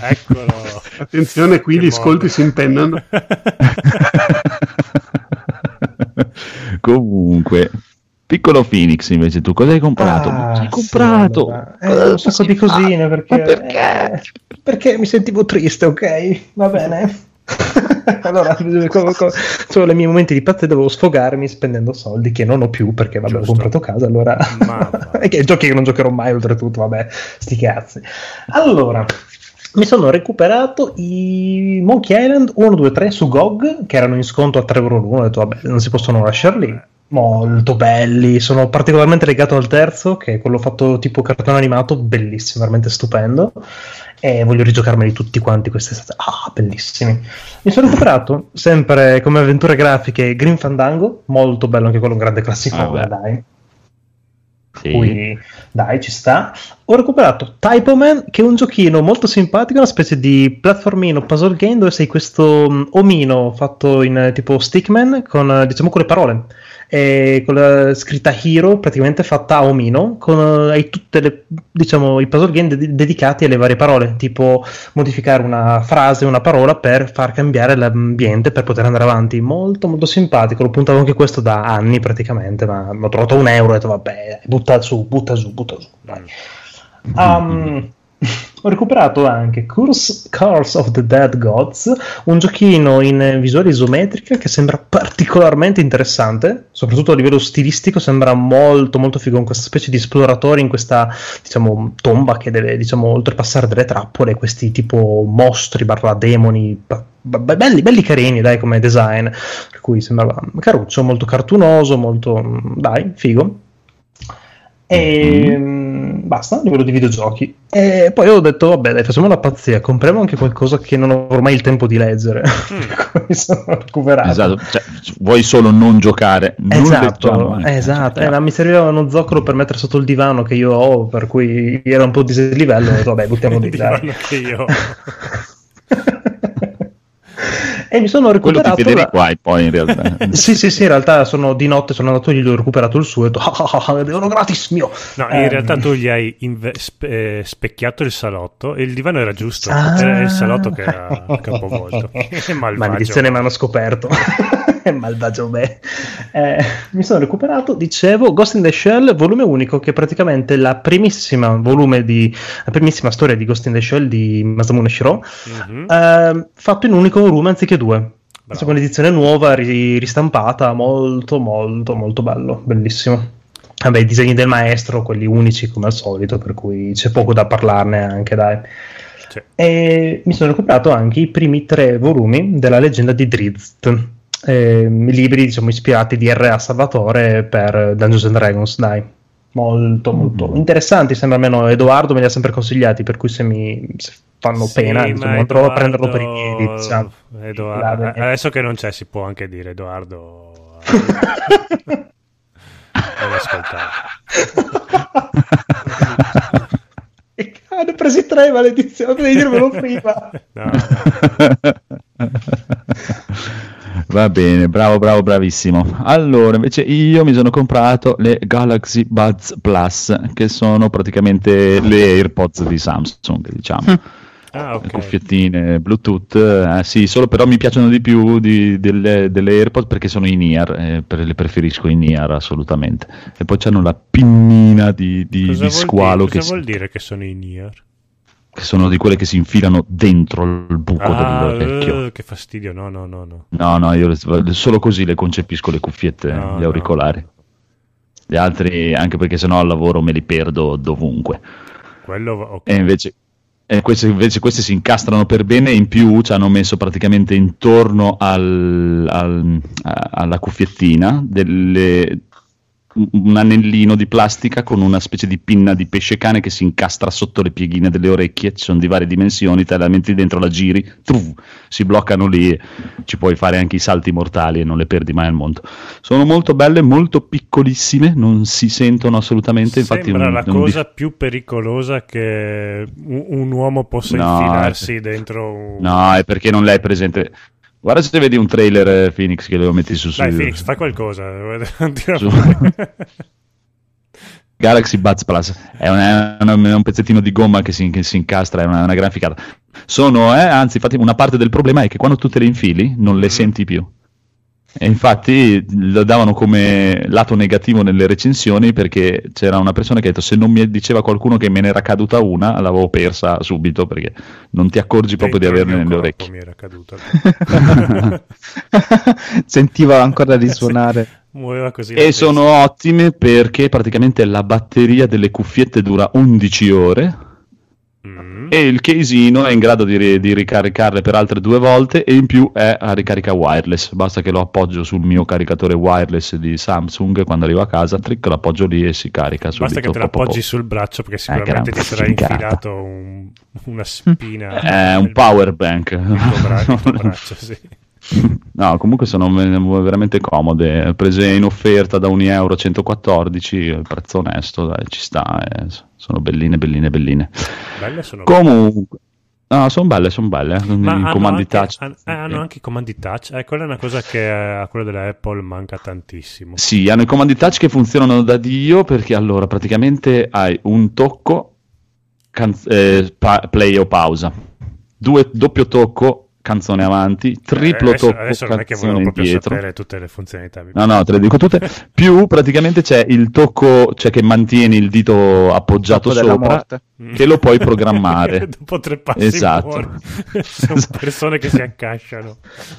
Eccolo. attenzione, qui Che gli ascolti modo. si impennano. Comunque, piccolo Phoenix invece tu cosa hai comprato? Ah, hai sì, comprato? allora. Eh, un sacco di cosine perché, perché? eh, perché mi sentivo triste, ok? Va bene. allora, co- co- sono i miei momenti di pazze dovevo sfogarmi spendendo soldi che non ho più perché vabbè, ho comprato casa, allora e che giochi che non giocherò mai oltretutto, vabbè, sti cazzi. Allora, mi sono recuperato i Monkey Island 1, 2, 3 su GOG che erano in sconto a 3 euro l'uno, ho detto vabbè, non si possono lasciare lì. Molto belli, sono particolarmente legato al terzo, che è quello fatto tipo cartone animato, bellissimo, veramente stupendo. E voglio rigiocarmeli tutti quanti quest'estate. Ah, bellissimi. Mi sono recuperato sempre come avventure grafiche Green Fandango, molto bello anche quello, un grande classicone, Ah, dai. Sì. Cui, dai, ci sta. Ho recuperato Typo Man, che è un giochino molto simpatico, una specie di platformino puzzle game dove sei questo mm, omino fatto in tipo stickman con diciamo con le parole. E con la scritta hero praticamente fatta a omino con eh, hai tutte le diciamo i puzzle game ded- dedicati alle varie parole tipo modificare una frase una parola per far cambiare l'ambiente per poter andare avanti molto molto simpatico l'ho puntato anche questo da anni praticamente ma l'ho trovato a un euro e ho detto vabbè butta su butta su butta su. Um, ho recuperato anche Curse, Curse of the Dead Gods, un giochino in visuale isometrica che sembra particolarmente interessante, soprattutto a livello stilistico sembra molto molto figo con questa specie di esploratore in questa diciamo tomba che deve diciamo oltrepassare delle trappole, questi tipo mostri barra demoni belli, belli carini dai come design, per cui sembrava caruccio, molto cartunoso, molto mm, dai, figo. E mm, basta a livello di videogiochi. E poi ho detto: Vabbè, dai, facciamo una pazzia, compriamo anche qualcosa che non ho ormai il tempo di leggere. Mi sono recuperato. Esatto, cioè, vuoi solo non giocare. Non Esatto, leggiamo anche, esatto. Eh, ma mi serviva uno zoccolo per mettere sotto il divano che io ho, per cui era un po' di dislivello. Ho detto, vabbè, buttiamo dai. divano che io. e mi sono Quello ti recuperato. vedevi la- qua poi in realtà. sì, sì, sì, in realtà sono di notte, sono andato gli ho recuperato il suo e ho detto, ah, ah, ah, devono gratis mio. No, in Ehm, realtà tu gli hai inve- spe- eh, specchiato il salotto e il divano era giusto. Ah. Era il salotto che era capovolto. Malvagio. Maledizione mi hanno scoperto. Malvagio me. Eh, mi sono recuperato, dicevo, Ghost in the Shell, volume unico, che è praticamente la primissima volume di la primissima storia di Ghost in the Shell di Masamune Shiro, Mhm. eh, fatto in un unico volume anziché due. Bravo. Insomma, un'edizione nuova, ri- ristampata, molto, molto, molto bello, bellissimo. Vabbè, i disegni del maestro, quelli unici come al solito, per cui c'è poco da parlarne anche, dai. Cioè. E mi sono comprato anche i primi tre volumi della leggenda di Drizzt. Eh, libri diciamo ispirati di R.A. Salvatore per Dungeons and Dragons, dai. Molto, molto mm. interessanti. Sembra almeno Edoardo me li ha sempre consigliati. Per cui se mi se fanno sì, pena, insomma, provo a prenderlo per i piedi. Diciamo. Edoardo, adesso che non c'è, si può anche dire Edoardo. Non ascoltare. hanno presi tre maledizioni, devi dirmelo prima. no. Va bene, bravo, bravo, bravissimo. Allora, invece io mi sono comprato le Galaxy Buds Plus, che sono praticamente le AirPods di Samsung, diciamo. Ah, okay. cuffiettine Bluetooth, eh, sì, solo però mi piacciono di più di, delle, delle, AirPods perché sono in ear, eh, per, le preferisco in ear assolutamente. E poi hanno la pinnina di, di, di squalo. Dire, cosa che vuol si... dire che sono in ear? Che sono di quelle che si infilano dentro il buco ah, dell'orecchio. Uh, che fastidio, no, no, no. No, no, no io solo così le concepisco le cuffiette, no, gli auricolari. No. Gli altri, anche perché sennò al lavoro me li perdo dovunque. Quello, okay. E invece e queste, invece queste si incastrano per bene in più ci hanno messo praticamente intorno al, al, alla cuffiettina delle, un anellino di plastica con una specie di pinna di pesce cane che si incastra sotto le pieghine delle orecchie, ci sono di varie dimensioni, te la metti dentro, la giri, truf, si bloccano lì e ci puoi fare anche i salti mortali e non le perdi mai al mondo. Sono molto belle, molto piccolissime, non si sentono assolutamente. Infatti Sembra un, la un cosa di... più pericolosa che un, un uomo possa no, infilarsi è... dentro un... No, è perché non l'hai presente. Guarda se vedi un trailer eh, Phoenix che lo metti su. Dai, Phoenix, fai qualcosa. Su. Galaxy Buds Plus è, una, è, un pezzettino di gomma che si, che si incastra, è una, una gran ficata. Sono, eh, anzi, infatti, una parte del problema è che quando tu te le infili non le mm. senti più. E infatti lo davano come lato negativo nelle recensioni perché c'era una persona che ha detto se non mi diceva qualcuno che me ne era caduta una l'avevo persa subito perché non ti accorgi proprio di averne nelle orecchie. Mi era caduta. Sentiva ancora risuonare. Muoveva così. E sono ottime perché praticamente la batteria delle cuffiette dura 11 ore Mm. E il casino è in grado di, di, ricaricarle per altre due volte e in più è a ricarica wireless. Basta che lo appoggio sul mio caricatore wireless di Samsung quando arrivo a casa, trick, lo appoggio lì e si carica subito. Basta che te lo appoggi sul braccio perché eh, sicuramente eh, ti sarà infilato un, una spina. È un power bank. Il tuo, bra- il tuo braccio, sì. No, comunque sono veramente comode. Prese in offerta da 1,114 euro, prezzo onesto, dai, ci sta. Eh. Sono belline, belline, belline. Belle sono Comunque. No, sono belle, sono belle. Ma I comandi anche, touch. Han, eh, hanno anche i comandi touch. Eh, quella è una cosa che a quella della Apple manca tantissimo. Sì, hanno i comandi touch che funzionano da Dio perché allora praticamente hai un tocco, canz- eh, pa- play o pausa, due, doppio tocco, canzone avanti, eh, triplo adesso, tocco, adesso non è che volevo proprio indietro. sapere tutte le funzionalità. No, no, te le dico tutte. Più praticamente c'è il tocco, cioè che mantieni il dito appoggiato sopra, che lo puoi programmare. Dopo tre passi esatto. Sono persone che si accasciano.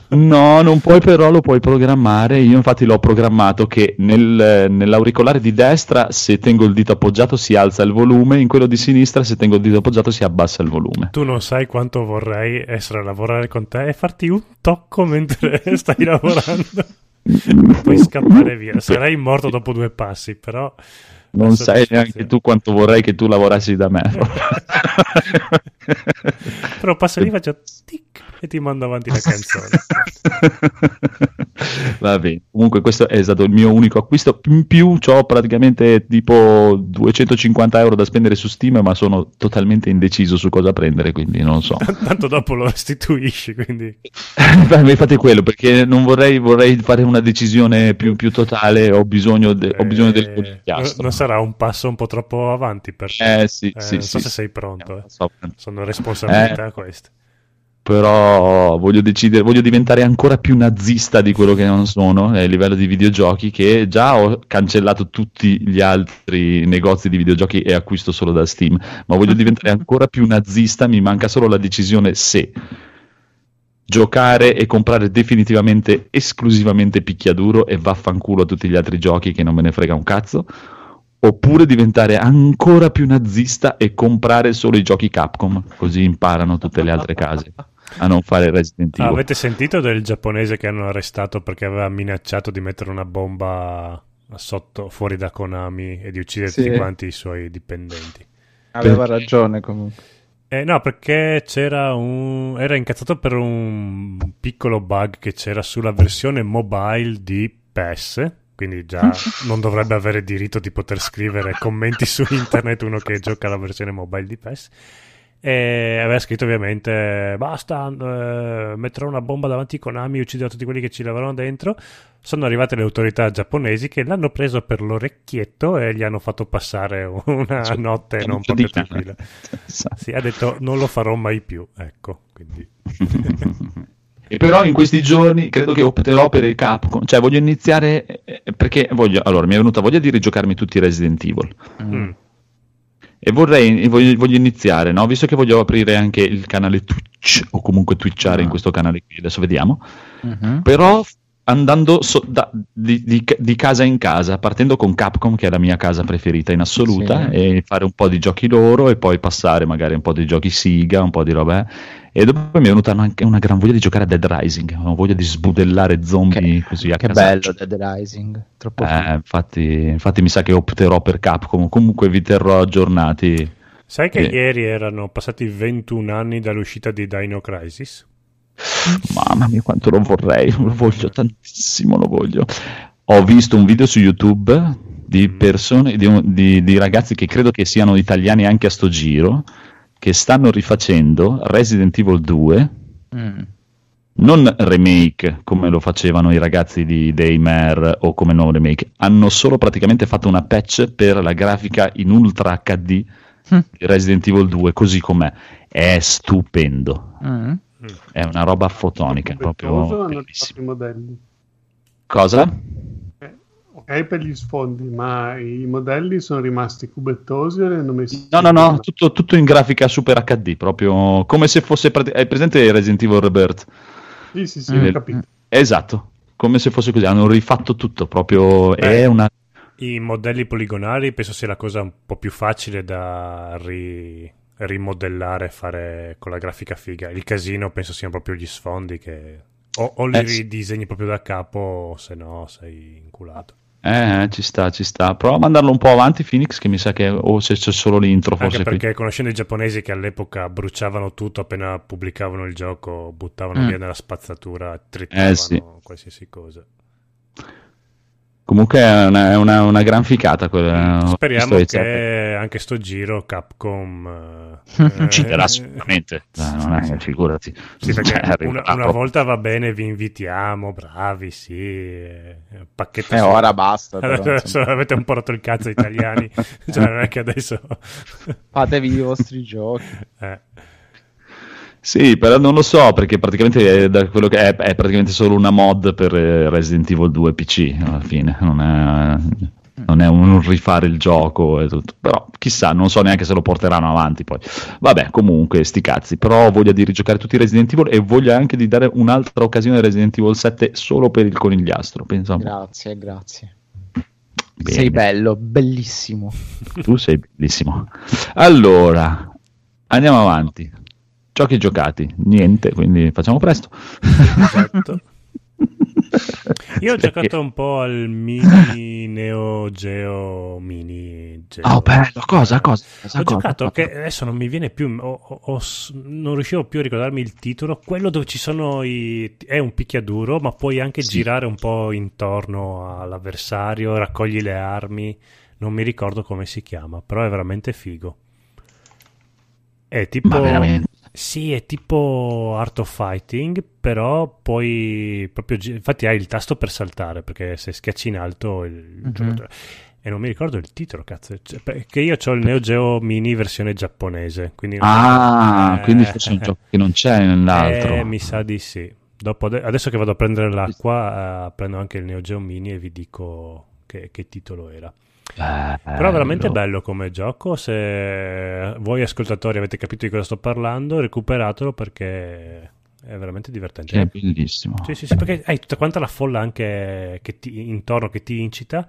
No, non puoi però, lo puoi programmare. Io infatti l'ho programmato che nel, nell'auricolare di destra, se tengo il dito appoggiato, si alza il volume, in quello di sinistra, se tengo il dito appoggiato, si abbassa il volume. Tu non sai quanto vorrei essere a lavorare con te e farti un tocco mentre stai lavorando. Puoi scappare via. Sarai morto dopo due passi, però. Non sai neanche tu quanto vorrei che tu lavorassi da me. però passa lì, faccio tic e ti mando avanti la canzone. Va bene, comunque questo è stato il mio unico acquisto. In più ho praticamente tipo 250 euro da spendere su Steam, ma sono totalmente indeciso su cosa prendere, quindi non so. Tanto dopo lo restituisci, quindi... Beh, fate quello, perché non vorrei, vorrei fare una decisione più, più totale, ho bisogno, de, ho bisogno del conigliastro. Non sarà un passo un po' troppo avanti per te. Eh sì, eh, sì, Non so sì, se sei pronto, eh. so. sono responsabilità eh. queste però voglio, decidere, voglio diventare ancora più nazista di quello che non sono eh, a livello di videogiochi, che già ho cancellato tutti gli altri negozi di videogiochi e acquisto solo da Steam, ma voglio diventare ancora più nazista, mi manca solo la decisione se giocare e comprare definitivamente esclusivamente picchiaduro e vaffanculo a tutti gli altri giochi che non me ne frega un cazzo oppure diventare ancora più nazista e comprare solo i giochi Capcom, così imparano tutte le altre case a non fare Resident Evil. Ah, avete sentito del giapponese che hanno arrestato perché aveva minacciato di mettere una bomba sotto, fuori da Konami e di uccidere Sì. tutti quanti i suoi dipendenti? Aveva Perché? ragione comunque. Eh, no, perché c'era un... era incazzato per un piccolo bug che c'era sulla versione mobile di PES, quindi già non dovrebbe avere diritto di poter scrivere commenti su internet uno che gioca la versione mobile di PES. E aveva scritto ovviamente basta, eh, metterò una bomba davanti a Konami ucciderò tutti quelli che ci lavorano dentro. Sono arrivate le autorità giapponesi che l'hanno preso per l'orecchietto e gli hanno fatto passare una Cioè, notte non proprio cane. tranquilla. Esatto. Sì, ha detto non lo farò mai più, ecco, quindi... E però in questi giorni credo che opterò per il Capcom, cioè voglio iniziare eh, perché voglio, allora mi è venuta voglia di rigiocarmi tutti i Resident Evil Mm. E vorrei, voglio, voglio iniziare, no? visto che voglio aprire anche il canale Twitch o comunque twitchare in questo canale qui, adesso vediamo, Mhm. però andando so- da- di, di- di casa in casa, partendo con Capcom che è la mia casa preferita in assoluta Sì. e fare un po' di giochi loro e poi passare magari un po' di giochi Siga, un po' di roba e dopo mi è venuta anche una gran voglia di giocare a Dead Rising, una voglia di sbudellare zombie così a Che casaccio. bello Dead Rising. Troppo Eh, infatti, infatti mi sa che opterò per Capcom, comunque vi terrò aggiornati. Sai che Eh. ieri erano passati 21 anni dall'uscita di Dino Crisis? Mamma mia, quanto lo vorrei, lo voglio tantissimo, lo voglio. Ho visto un video su YouTube di persone, di, di- di ragazzi che credo che siano italiani anche a sto giro, che stanno rifacendo Resident Evil 2, Mm. non remake come lo facevano i ragazzi di Daymare o come non remake, hanno solo praticamente fatto una patch per la grafica in Ultra HD Mm. di Resident Evil 2, così com'è. È stupendo. Mm. È una roba fotonica, proprio modelli. Cosa? Eh, ok per gli sfondi, ma i modelli sono rimasti cubettosi o li hanno messi? No, no, no, tutto, tutto in grafica super HD, proprio come se fosse... prati- Hai presente Resident Evil Rebirth? Sì, sì, sì, ho capito. Esatto, come se fosse così, hanno rifatto tutto, proprio... Beh. È una... I modelli poligonali penso sia la cosa un po' più facile da ri- rimodellare e fare con la grafica figa. Il casino penso siano proprio gli sfondi che o, o li Eh, ridisegni proprio da capo o se no sei inculato. Eh, ci sta, ci sta. Prova a mandarlo un po' avanti, Phoenix, che mi sa che... O se c'è solo l'intro, forse Anche qui. perché conoscendo i giapponesi che all'epoca bruciavano tutto appena pubblicavano il gioco, buttavano Mm. via nella spazzatura, tritavano Eh, sì. qualsiasi cosa. Comunque è una, è una- una gran ficata quella... Speriamo questo è- che anche sto giro Capcom eh, Ucciderà eh, sicuramente, Eh, non è, figurati. Sì, Cioè, una, una volta va bene, vi invitiamo, bravi, sì. eh, Pacchetto Eh, su- ora basta. però, Adesso avete un po' rotto il cazzo italiani, cioè non è che adesso... Fatevi i vostri giochi. Eh, Sì, però non lo so perché praticamente è, da quello che è, è praticamente solo una mod per eh, Resident Evil 2 PC alla fine, non è, non è un rifare il gioco. Però chissà, non so neanche se lo porteranno avanti poi. Vabbè, comunque, sti cazzi. Però ho voglia di rigiocare tutti i Resident Evil e voglio anche di dare un'altra occasione a Resident Evil 7 solo per il conigliastro. Po'. Grazie, grazie. Bene. Sei bello, bellissimo. Tu sei bellissimo. Allora, andiamo avanti. Giochi giocati, niente, quindi facciamo presto. esatto. Io ho Perché- giocato un po' al mini Neo Geo Mini Geo. Oh, bello, cosa, cosa? cosa Ho cosa? giocato che adesso non mi viene più, ho- ho- non riuscivo più a ricordarmi il titolo. Quello dove ci sono i. è un picchiaduro, ma puoi anche Sì. girare un po' intorno all'avversario, raccogli le armi. Non mi ricordo come si chiama, però è veramente figo. È tipo. Ma veramente? Sì, è tipo Art of Fighting, però poi proprio. Infatti hai il tasto per saltare, perché se schiacci in alto il Mhm. giocatore. E non mi ricordo il titolo, cazzo. Cioè, perché io ho il Neo Geo Mini versione giapponese. Quindi Ah, Eh, quindi forse è un gioco che non c'è nell'altro. Eh, mi sa di sì. Dopo, ade- adesso che vado a prendere l'acqua, eh, prendo anche il Neo Geo Mini e vi dico che, che titolo era. Però è veramente bello come gioco. Se voi ascoltatori avete capito di cosa sto parlando, recuperatelo perché è veramente divertente. È bellissimo. Sì, sì, sì, perché hai tutta quanta la folla anche che ti, intorno che ti incita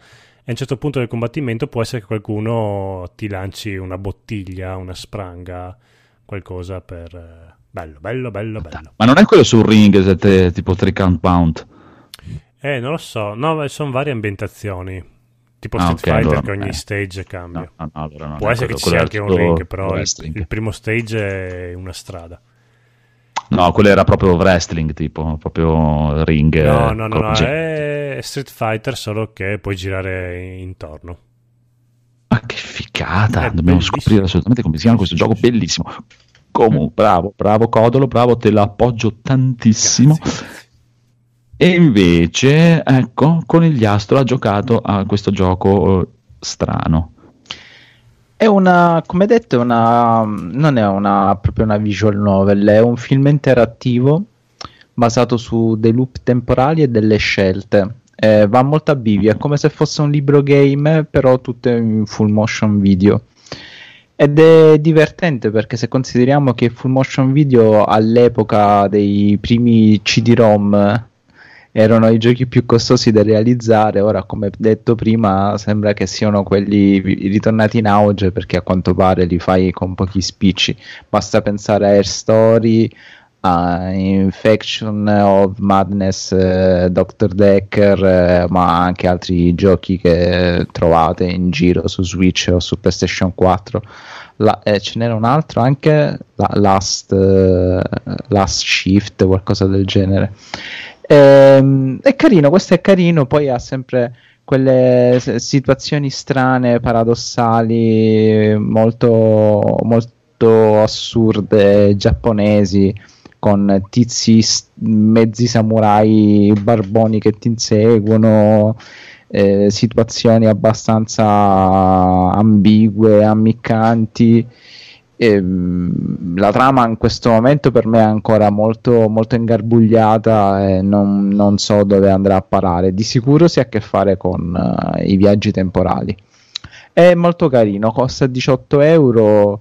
a un certo punto del combattimento può essere che qualcuno ti lanci una bottiglia, una spranga, qualcosa per... Eh, bello, bello, bello, bello. Ma non è quello sul ring, te, tipo 3 count pound? Eh, non lo so. No, sono varie ambientazioni. Tipo ah, Street okay, Fighter allora, che ogni eh. stage cambia. No, no, allora Può essere quello, che ci sia anche un ring, però il, il, primo stage è una strada. No, quello era proprio wrestling, tipo, proprio ring. No, no, no, no è Street Fighter, solo che puoi girare intorno. Ma che figata! È Dobbiamo bellissimo. scoprire assolutamente come si chiama questo gioco, bellissimo. Comunque, bravo, bravo Codolo, bravo, te l'appoggio tantissimo. Grazie. E invece, ecco, Conigliastro ha giocato a questo gioco eh, strano. È una, come detto, una, non è una, proprio una visual novel, è un film interattivo basato su dei loop temporali e delle scelte. Eh, va molto a bivio, è come se fosse un libro game, però tutto in full motion video. Ed è divertente perché se consideriamo che full motion video all'epoca dei primi CD-ROM erano i giochi più costosi da realizzare. Ora, come detto prima, sembra che siano quelli ritornati in auge perché a quanto pare li fai con pochi spicci. Basta pensare a Air Story, a Infection of Madness, eh, Dr. Decker, eh, ma anche altri giochi che trovate in giro su Switch o su PlayStation 4. La, eh, ce n'era un altro anche, la, Last, uh, Last Shift, qualcosa del genere. Ehm, è carino, questo è carino, poi ha sempre quelle situazioni strane, paradossali, molto, molto assurde, giapponesi, con tizi mezzi samurai barboni che ti inseguono, eh, situazioni abbastanza ambigue, ammiccanti. Ehm, la trama in questo momento per me è ancora molto, molto ingarbugliata e non, non, so dove andrà a parare. Di sicuro si ha a che fare con uh, i viaggi temporali. È molto carino, costa 18 euro.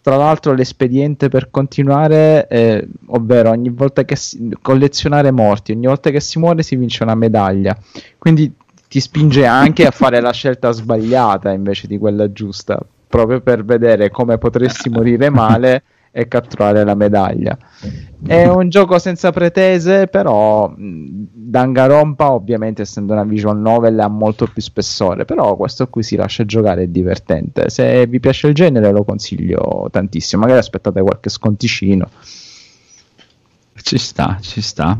Tra l'altro, l'espediente per continuare, è, ovvero ogni volta che si, collezionare morti, ogni volta che si muore si vince una medaglia. Quindi ti spinge anche a fare la scelta sbagliata invece di quella giusta proprio per vedere come potresti morire male e catturare la medaglia. È un gioco senza pretese, però Dangarompa, ovviamente essendo una visual novel, ha molto più spessore, però questo qui si lascia giocare è divertente. Se vi piace il genere lo consiglio tantissimo, magari aspettate qualche sconticino. Ci sta, ci sta.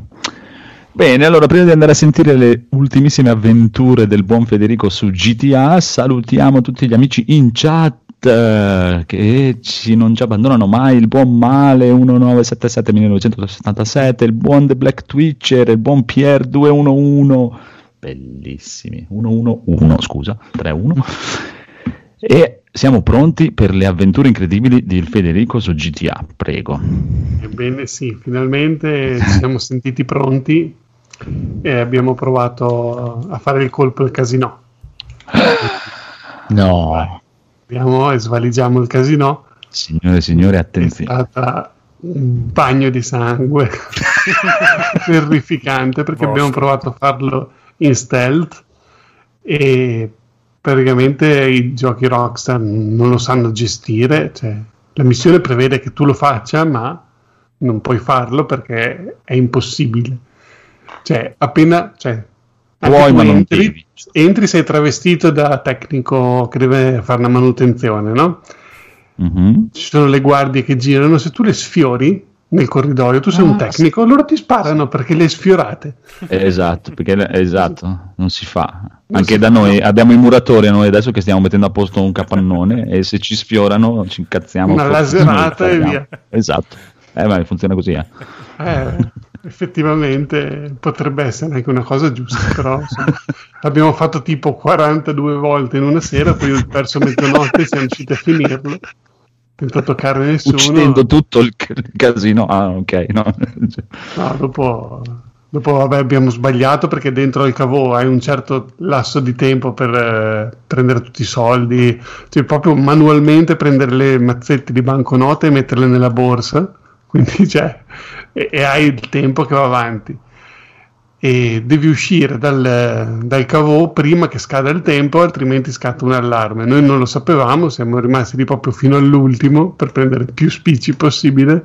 Bene, allora prima di andare a sentire le ultimissime avventure del buon Federico su GTA, salutiamo tutti gli amici in chat che ci non ci abbandonano mai il buon Male 1977 1977 il buon The Black Twitcher il buon Pierre 211 bellissimi 111 scusa 31 e siamo pronti per le avventure incredibili di Federico su GTA prego. Ebbene sì finalmente ci siamo sentiti pronti e abbiamo provato a fare il colpo al casino. No Apriamo e svaligiamo il casino. Signore e signori, attenzione. È stata un bagno di sangue terrificante perché Vostro. abbiamo provato a farlo in stealth e praticamente i giochi Rockstar non lo sanno gestire. Cioè, la missione prevede che tu lo faccia, ma non puoi farlo perché è impossibile. Cioè, appena cioè, Vuoi, ma non entri, devi. Entri, sei travestito da tecnico che deve fare una manutenzione, no? Mm-hmm. Ci sono le guardie che girano, se tu le sfiori nel corridoio, tu sei ah, un tecnico, sì. loro ti sparano perché le sfiorate. Esatto, perché esatto, non si fa. Non Anche si da fa. noi abbiamo i muratori noi adesso che stiamo mettendo a posto un capannone e se ci sfiorano ci incazziamo. Una laserata e via. Esatto. Eh, ma funziona così, eh. eh effettivamente potrebbe essere anche una cosa giusta, però insomma, l'abbiamo fatto tipo 42 volte in una sera, poi ho perso mezzanotte e siamo riusciti a finirlo. Senza toccare nessuno. Uccidendo tutto il casino. Ah, ok. No, no dopo, dopo vabbè, abbiamo sbagliato perché dentro il cavo hai un certo lasso di tempo per eh, prendere tutti i soldi, cioè proprio manualmente prendere le mazzette di banconote e metterle nella borsa. Quindi, cioè, e, e hai il tempo che va avanti. e devi uscire dal, dal cavo prima che scada il tempo, altrimenti scatta un allarme. Noi non lo sapevamo, siamo rimasti lì proprio fino all'ultimo per prendere più spicci possibile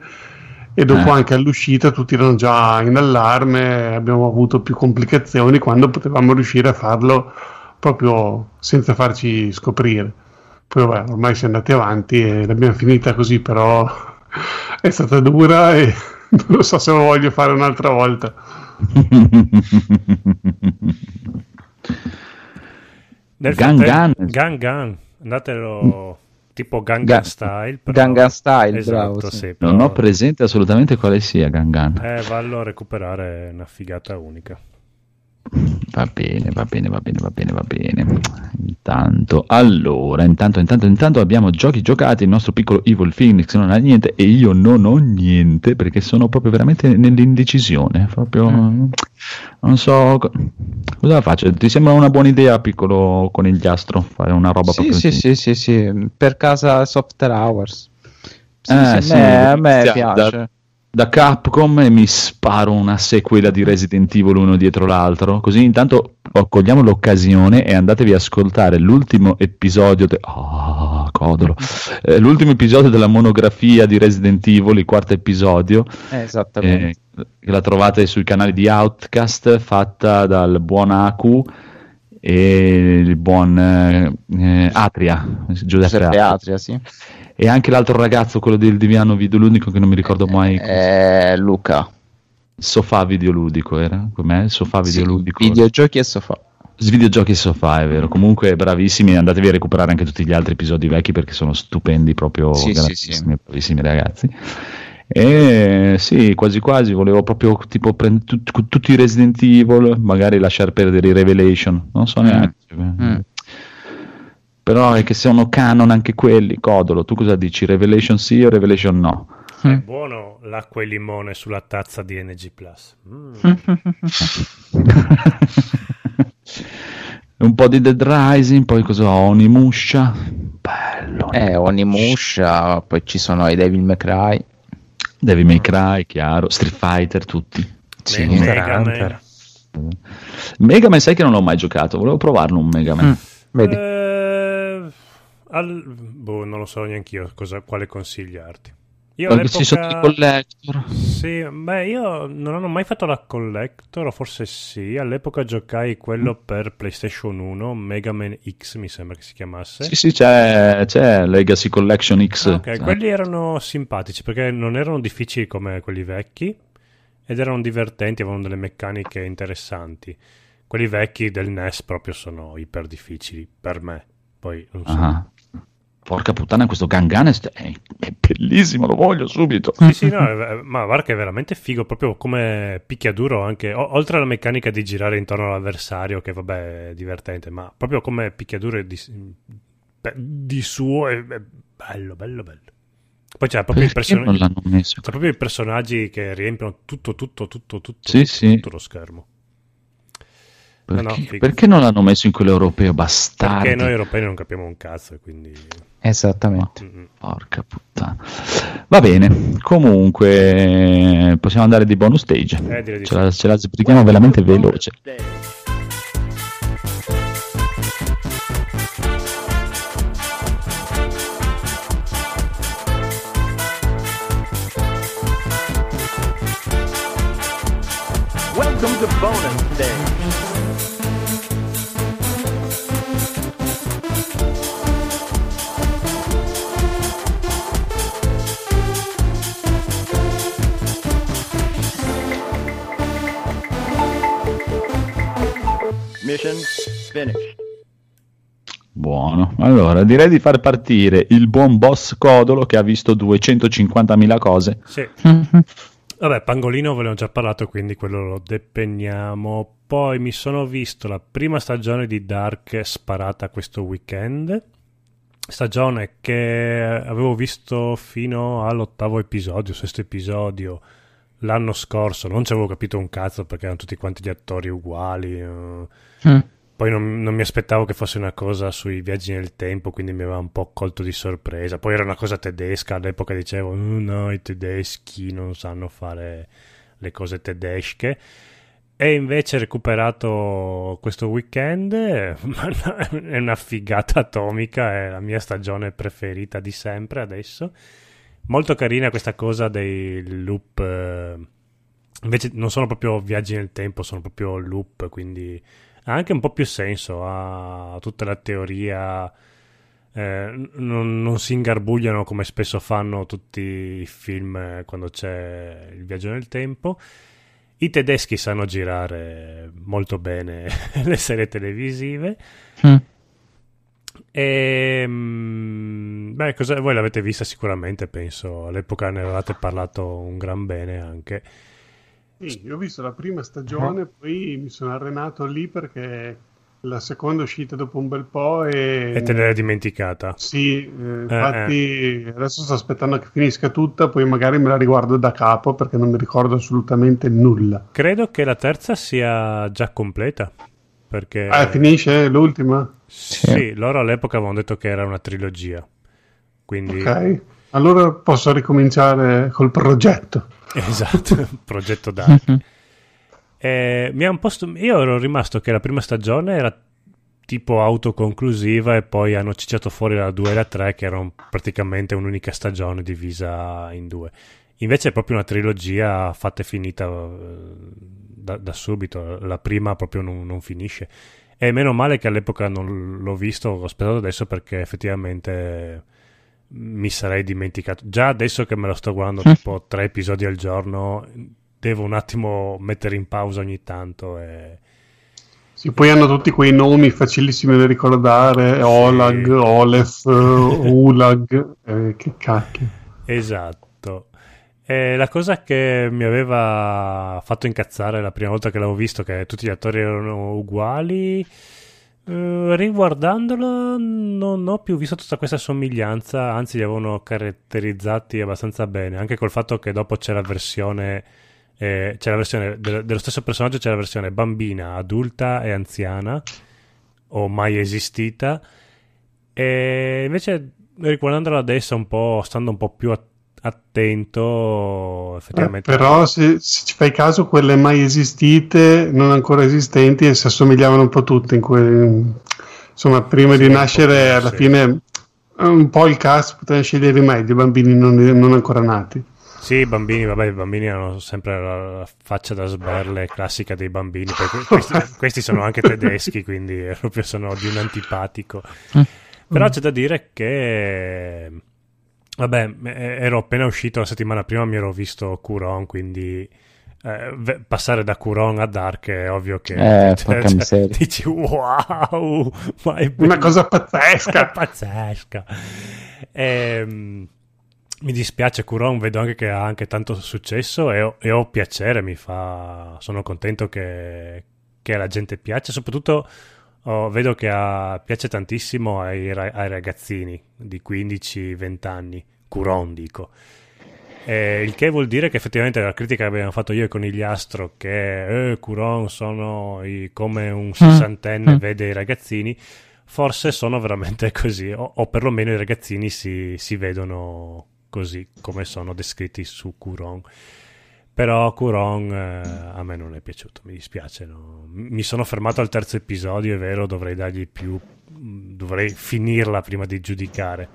e dopo eh. anche all'uscita tutti erano già in allarme, abbiamo avuto più complicazioni quando potevamo riuscire a farlo proprio senza farci scoprire. Poi vabbè, ormai si è andati avanti e l'abbiamo finita così, però è stata dura e non so se lo voglio fare un'altra volta. Nel Gangan. Gangan, andatelo tipo Gangan Ga- Style. Però... Gangan Style, esatto, bravo. Sì, però... Non ho presente assolutamente quale sia Gangan. Eh, vallo a recuperare, è una figata unica. Va bene, va bene, va bene, va bene, va bene. Intanto, allora, intanto, intanto, intanto abbiamo giochi giocati. Il nostro piccolo Evil Phoenix non ha niente e io non ho niente perché sono proprio veramente nell'indecisione. Proprio mm. non so cosa faccio. Ti sembra una buona idea, piccolo conigliastro, fare una roba sì, proprio sì, sì, sì, sì, sì, per casa Software Hours. Sì, eh, sì, a me, a me piace. Da da Capcom e mi sparo una sequela di Resident Evil uno dietro l'altro. Così intanto cogliamo l'occasione e andatevi a ascoltare l'ultimo episodio. De- oh, codolo. Eh, l'ultimo episodio della monografia di Resident Evil, il quarto episodio. Eh, esattamente. Eh, che la trovate sui canali di Outcast, fatta dal buon Aku e il buon eh, Atria, Giuseppe Atria. Atria sì e anche l'altro ragazzo, quello del Diviano Videoludico, che non mi ricordo mai. Eh, Luca. Sofà Videoludico era? Com'è? Sofà Videoludico. Sì, videogiochi e sofà. Videogiochi e sofà, è vero. Comunque bravissimi, andatevi a recuperare anche tutti gli altri episodi vecchi perché sono stupendi, proprio sì, sì, sì. bravissimi ragazzi. E sì, quasi quasi volevo proprio tipo prendere tut- tutti i Resident Evil, magari lasciare perdere i Revelation, non so neanche. Mm. Mm però è che sono canon anche quelli, codolo, tu cosa dici? Revelation sì o Revelation no? È mm. buono l'acqua e limone sulla tazza di NG Plus. Mm. un po' di Dead Rising, poi cosa ho? Onimusha. Bello. Eh, Onimusha, poi ci sono i Devil May Cry. Devil May Cry, chiaro. Street Fighter, tutti. Sì. Mega Man. Mega Man sai che non l'ho mai giocato, volevo provarlo un Mega Man. Mm. Vedi. Eh, al... Boh, non lo so neanche io cosa, quale consigliarti. Io all'epoca... ci sono i collector. Sì, beh, io non ho mai fatto la collector, o forse sì. All'epoca giocai quello per PlayStation 1, Mega Man X mi sembra che si chiamasse. Sì, sì, c'è, c'è Legacy Collection X. Ah, ok, quelli erano simpatici perché non erano difficili come quelli vecchi ed erano divertenti, avevano delle meccaniche interessanti. Quelli vecchi del NES proprio sono iper difficili per me. Poi non so. Uh-huh porca puttana, questo Gangan è, è, bellissimo, lo voglio subito. Sì, sì, no, ma guarda che è veramente figo, proprio come picchiaduro anche, o, oltre alla meccanica di girare intorno all'avversario, che vabbè è divertente, ma proprio come picchiaduro di, di suo è, è, bello, bello, bello. Poi c'è proprio, person- c'è proprio i personaggi che riempiono tutto, tutto, tutto, tutto, sì, tutto, sì. tutto lo schermo. Perché, no, no, perché, non l'hanno messo in quello europeo? Bastardi. Perché noi europei non capiamo un cazzo e quindi... Esattamente. No. Porca puttana. Va bene, comunque possiamo andare di bonus stage. Eh, ce, la, ce la sbrighiamo veramente veloce. Welcome to bonus stage. Mission finished. Buono, allora direi di far partire il buon boss Codolo che ha visto 250.000 cose. Sì. Vabbè, Pangolino ve ne ho già parlato, quindi quello lo depenniamo. Poi mi sono visto la prima stagione di Dark sparata questo weekend. Stagione che avevo visto fino all'ottavo episodio, sesto episodio l'anno scorso. Non ci avevo capito un cazzo perché erano tutti quanti gli attori uguali. Uh Mm. Poi non, non, mi aspettavo che fosse una cosa sui viaggi nel tempo, quindi mi aveva un po' colto di sorpresa. Poi era una cosa tedesca, all'epoca dicevo, oh, no, i tedeschi non sanno fare le cose tedesche. E invece recuperato questo weekend, è una figata atomica, è la mia stagione preferita di sempre adesso. Molto carina questa cosa dei loop, eh, invece non sono proprio viaggi nel tempo, sono proprio loop, quindi ha anche un po' più senso, ha tutta la teoria, eh, non, non, si ingarbugliano come spesso fanno tutti i film quando c'è il viaggio nel tempo i tedeschi sanno girare molto bene le serie televisive. Mm. E, ehm, beh, cosa, voi l'avete vista sicuramente, penso. All'epoca ne avevate parlato un gran bene anche. Sì, io ho visto la prima stagione, uh-huh. poi mi sono arenato lì perché la seconda è uscita dopo un bel po' e... E te l'hai dimenticata. Sì, eh, infatti eh, eh. adesso sto aspettando che finisca tutta, poi magari me la riguardo da capo perché non mi ricordo assolutamente nulla. Credo che la terza sia già completa. Perché... Ah, finisce l'ultima? Sì, sì, loro all'epoca avevano detto che era una trilogia. Quindi... Ok, allora posso ricominciare col progetto. Esatto, progetto Dark. Eh, mi ha un po io ero rimasto che la prima stagione era tipo autoconclusiva e poi hanno cicciato fuori la 2 e la 3 che erano praticamente un'unica stagione divisa in due. Invece è proprio una trilogia fatta e finita eh, da, da subito, la prima proprio non, non, finisce. E meno male che all'epoca non l'ho visto, l'ho aspettato adesso perché effettivamente mi sarei dimenticato. Già adesso che me lo sto guardando tipo tre episodi al giorno, devo un attimo mettere in pausa ogni tanto. E... Sì, poi hanno tutti quei nomi facilissimi da ricordare: sì. Olag, Olef, Ulag, eh, che cacchio. Esatto. E la cosa che mi aveva fatto incazzare la prima volta che l'avevo visto, che tutti gli attori erano uguali, eh, riguardandolo non ho più visto tutta questa somiglianza, anzi li avevano caratterizzati abbastanza bene, anche col fatto che dopo c'è la versione eh, c'è la versione de- dello stesso personaggio, c'è la versione bambina, adulta e anziana, o mai esistita. E invece, riguardandolo adesso, un po', stando un po' più a- attento, effettivamente. Eh, però, se, se, ci fai caso, quelle mai esistite, non ancora esistenti, si assomigliavano un po' tutte. In que- insomma, prima sì, di nascere, alla sì. fine, un po' il cast poteva scegliere meglio, i bambini non, non ancora nati. Sì, i bambini, vabbè, i bambini hanno sempre la, faccia da sberle classica dei bambini, questi, questi, sono anche tedeschi, quindi proprio sono di un antipatico. Mm. Però c'è da dire che, vabbè, ero appena uscito la settimana prima, mi ero visto Curon, quindi eh, passare da Curon a Dark è ovvio che eh, cioè, cioè, dici wow, ma è una cosa pazzesca. è pazzesca. Ehm mi dispiace Curon, vedo anche che ha anche tanto successo e ho, e ho piacere, mi fa, sono contento che, che alla gente piace, soprattutto oh, vedo che ha, piace tantissimo ai, ai ragazzini di 15-20 anni, Curon dico. Eh, il che vuol dire che effettivamente la critica che abbiamo fatto io e Conigliastro che eh, Curon sono i, come un mm. sessantenne mm. vede i ragazzini forse sono veramente così o, o perlomeno i ragazzini si, si vedono così come sono descritti su Curon. Però Curon eh, a me non è piaciuto, mi dispiace. No? Mi sono fermato al terzo episodio, è vero, dovrei dargli più. dovrei finirla prima di giudicare.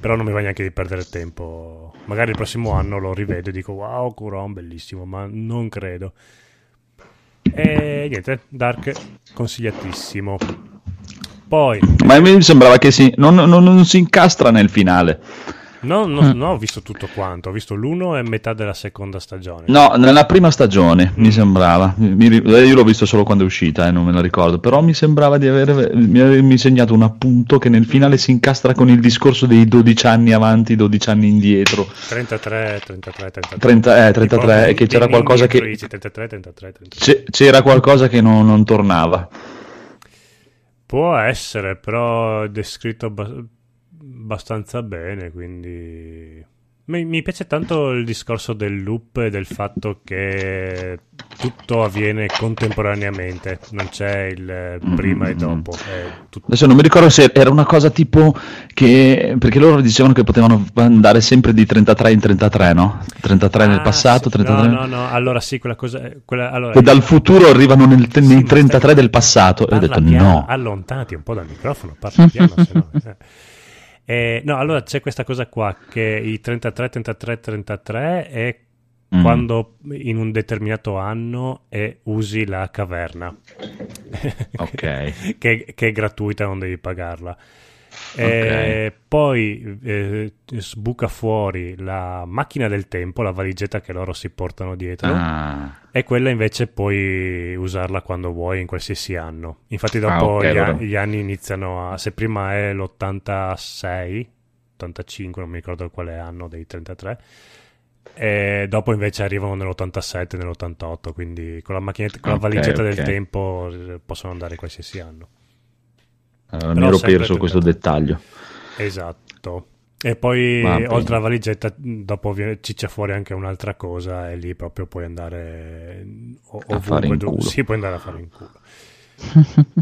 Però non mi va neanche di perdere tempo. Magari il prossimo anno lo rivedo e dico wow, Curon, bellissimo, ma non credo. E niente, Dark consigliatissimo. Poi. Ma a me sembrava che si, non, non, non si incastra nel finale. No, no, mm. no, ho visto tutto quanto. Ho visto l'uno e metà della seconda stagione. No, nella prima stagione mm. mi sembrava. Mi, io l'ho visto solo quando è uscita, eh, non me la ricordo. Però mi sembrava di aver, mi avermi segnato un appunto che nel finale si incastra con il discorso dei 12 anni avanti, 12 anni indietro. 33, 33, 33. 30, eh, 33, e che c'era qualcosa che. 33, 33, 33. C'era qualcosa che non, non tornava. Può essere, però descritto abbastanza bene, quindi Mi, mi, piace tanto il discorso del loop e del fatto che tutto avviene contemporaneamente, non c'è il prima e dopo. Tutto... Adesso non mi ricordo se era una cosa tipo che. perché loro dicevano che potevano andare sempre di 33 in 33, no? 33 ah, nel passato, sì. 33. No, no, no, allora sì, quella cosa. Quella, allora, che dal futuro arrivano nel, sì, nei 33 stai... del passato. E ho detto piano, no. Allontanati un po' dal microfono, parla piano, se no. Eh. Eh, no, allora c'è questa cosa qua che i 33, 33, 33 è mm. quando in un determinato anno e usi la caverna. Ok. che, che, è gratuita, non devi pagarla. Okay. poi eh, sbuca fuori la macchina del tempo, la valigetta che loro si portano dietro, ah. e quella invece puoi usarla quando vuoi in qualsiasi anno. Infatti, dopo ah, okay, gli, allora. gli, anni iniziano a. Se prima è l'86, 85, non mi ricordo quale anno dei 33. E dopo invece arrivano nell'87, nell'88, quindi con la, con la okay, valigetta del tempo eh, possono andare qualsiasi anno. Uh, mi ero perso questo dettaglio. Esatto. E poi oltre alla valigetta, dopo viene, ciccia fuori anche un'altra cosa, e lì proprio puoi andare ov- a fare in culo. Sì, puoi andare a fare in culo.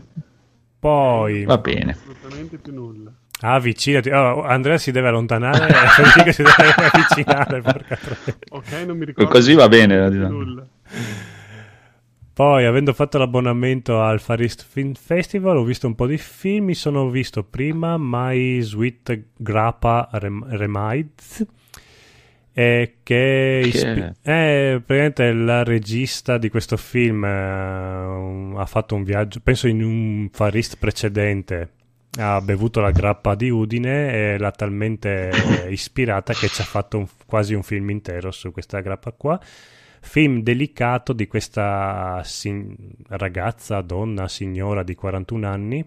poi va bene. Assolutamente più nulla. Ah, avvicinati. Oh, Andrea si deve allontanare e Federica si deve avvicinare. ok, non mi ricordo. Così va bene. Nulla. Poi, avendo fatto l'abbonamento al Far East Film Festival, ho visto un po' di film. Mi sono visto prima My Sweet Grappa Rem- Remides, eh, che, ispi- è praticamente la regista di questo film. Eh, ha fatto un viaggio, penso in un Far East precedente. Ha bevuto la grappa di Udine e l'ha talmente ispirata che ci ha fatto un, quasi un film intero su questa grappa qua film delicato di questa sin- ragazza, donna, signora di 41 anni,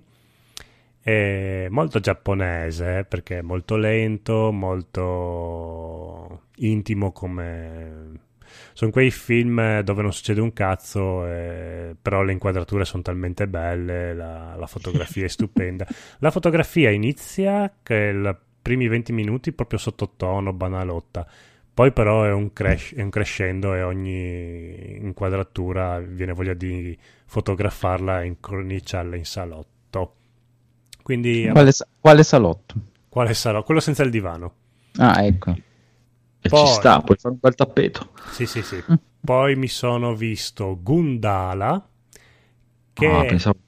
è molto giapponese perché è molto lento, molto intimo come... Sono quei film dove non succede un cazzo, eh, però le inquadrature sono talmente belle, la, la fotografia è stupenda. La fotografia inizia che i primi 20 minuti proprio sottotono, banalotta poi però è un, crash, è un crescendo e ogni inquadratura viene voglia di fotografarla e incorniciarla in salotto. Quindi, quale, quale salotto? Quale salotto? Quello senza il divano. Ah, ecco. E Poi, ci sta, puoi fare un bel tappeto. Sì, sì, sì. Poi mi sono visto Gundala. Che ah, pensavo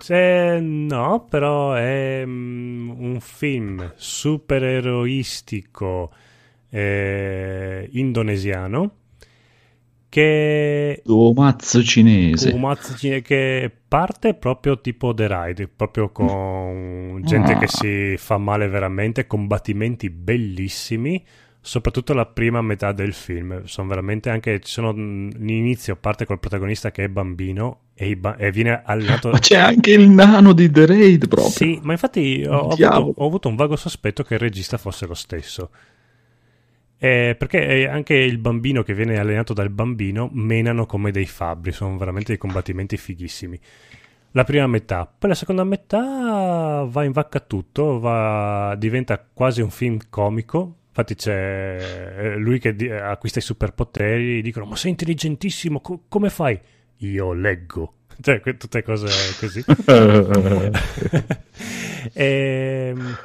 se, no, però è um, un film supereroistico eh, indonesiano che Uomazzo cinese. Cinese che parte proprio tipo The Ride, proprio con gente ah. che si fa male veramente, combattimenti bellissimi, soprattutto la prima metà del film. Sono veramente anche ci sono l'inizio parte col protagonista che è bambino e, ba- e viene allenato Ma c'è anche il nano di The Raid proprio. Sì, ma infatti ho, ho, avuto, ho avuto un vago sospetto che il regista fosse lo stesso. Eh, perché anche il bambino che viene allenato dal bambino menano come dei fabbri, sono veramente dei combattimenti fighissimi. La prima metà, poi la seconda metà va in vacca tutto, va, diventa quasi un film comico. Infatti c'è eh, lui che di- acquista i superpoteri, dicono ma sei intelligentissimo, co- come fai? Io leggo. Cioè, tutte cose così. e, ehm,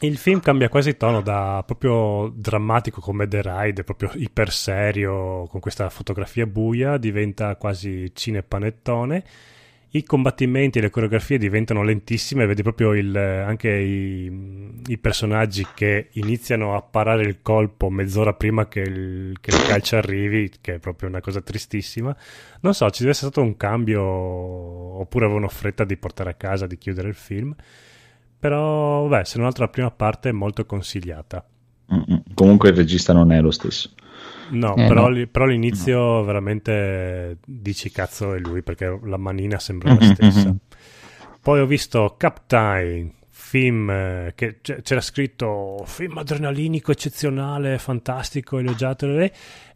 il film cambia quasi tono da proprio drammatico come The Ride, proprio iper serio con questa fotografia buia, diventa quasi cinepanettone. I combattimenti e le coreografie diventano lentissime, vedi proprio il, anche i, i, personaggi che iniziano a parare il colpo mezz'ora prima che il, che il calcio arrivi, che è proprio una cosa tristissima. Non so, ci deve essere stato un cambio oppure avevano fretta di portare a casa, di chiudere il film però, beh, se non altro la prima parte è molto consigliata. Mm-mm. Comunque il regista non è lo stesso. No, eh, però, no. però, l'inizio no. veramente dici cazzo è lui perché la manina sembra la stessa. Poi ho visto Captain, film eh, che c'era scritto film adrenalinico eccezionale, fantastico, elogiato.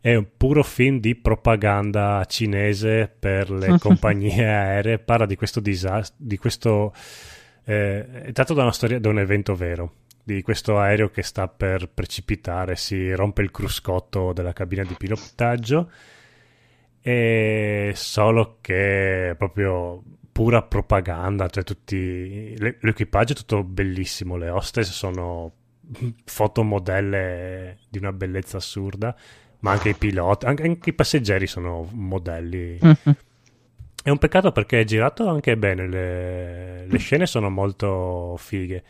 È un puro film di propaganda cinese per le compagnie aeree. Parla di questo disastro, di questo eh, è tratto da una storia, da un evento vero. di questo aereo che sta per precipitare, si rompe il cruscotto della cabina di pilotaggio e solo che proprio pura propaganda, cioè tutti l'equipaggio è tutto bellissimo, le hostess sono fotomodelle di una bellezza assurda, ma anche i piloti, anche, anche i passeggeri sono modelli. È un peccato perché è girato anche bene, le, le scene sono molto fighe,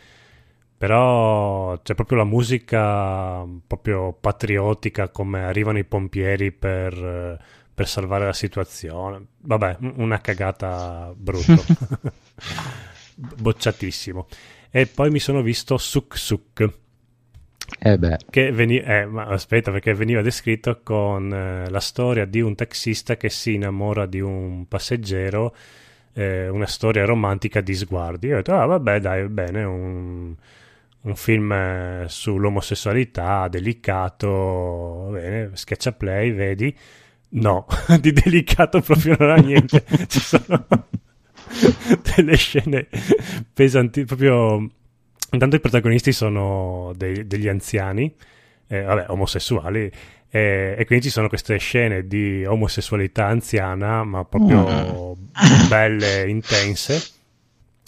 però c'è proprio la musica proprio patriottica, come arrivano i pompieri per, per salvare la situazione. Vabbè, una cagata brutta. Bocciatissimo. E poi mi sono visto Suk Suk eh beh. Che veniva, eh, ma aspetta, perché veniva descritto con eh, la storia di un taxista che si innamora di un passeggero, eh, una storia romantica di sguardi. Io ho detto, ah vabbè, dai, bene, un, un film eh, sull'omosessualità, delicato, bene, sketch play, vedi? No, di delicato proprio non ha niente. Ci sono delle scene pesanti, proprio Intanto i protagonisti sono dei, degli anziani, eh, vabbè, omosessuali, eh, e quindi ci sono queste scene di omosessualità anziana, ma proprio mm. belle, intense,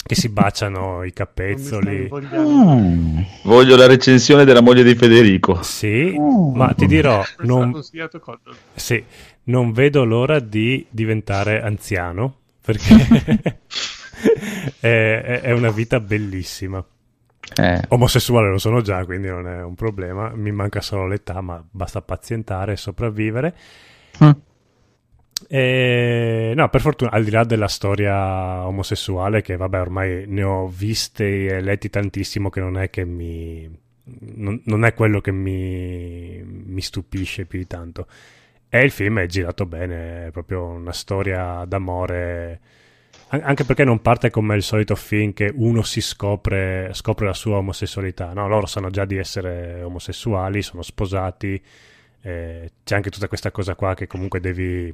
che si baciano i capezzoli. Mm. Voglio la recensione della moglie di Federico. Sì, mm. ma ti dirò, non, sì, non vedo l'ora di diventare anziano, perché è, è una vita bellissima. Eh. Omosessuale lo sono già, quindi non è un problema. Mi manca solo l'età, ma basta pazientare e sopravvivere. Mm. E, no, per fortuna, al di là della storia omosessuale, che vabbè, ormai ne ho viste e letti tantissimo, che non è che mi. Non, non è quello che mi, mi stupisce più di tanto. E il film è girato bene, è proprio una storia d'amore anche perché non parte come il solito film che uno si scopre, scopre la sua omosessualità, no? Loro sanno già di essere omosessuali, sono sposati, eh, c'è anche tutta questa cosa qua che comunque devi...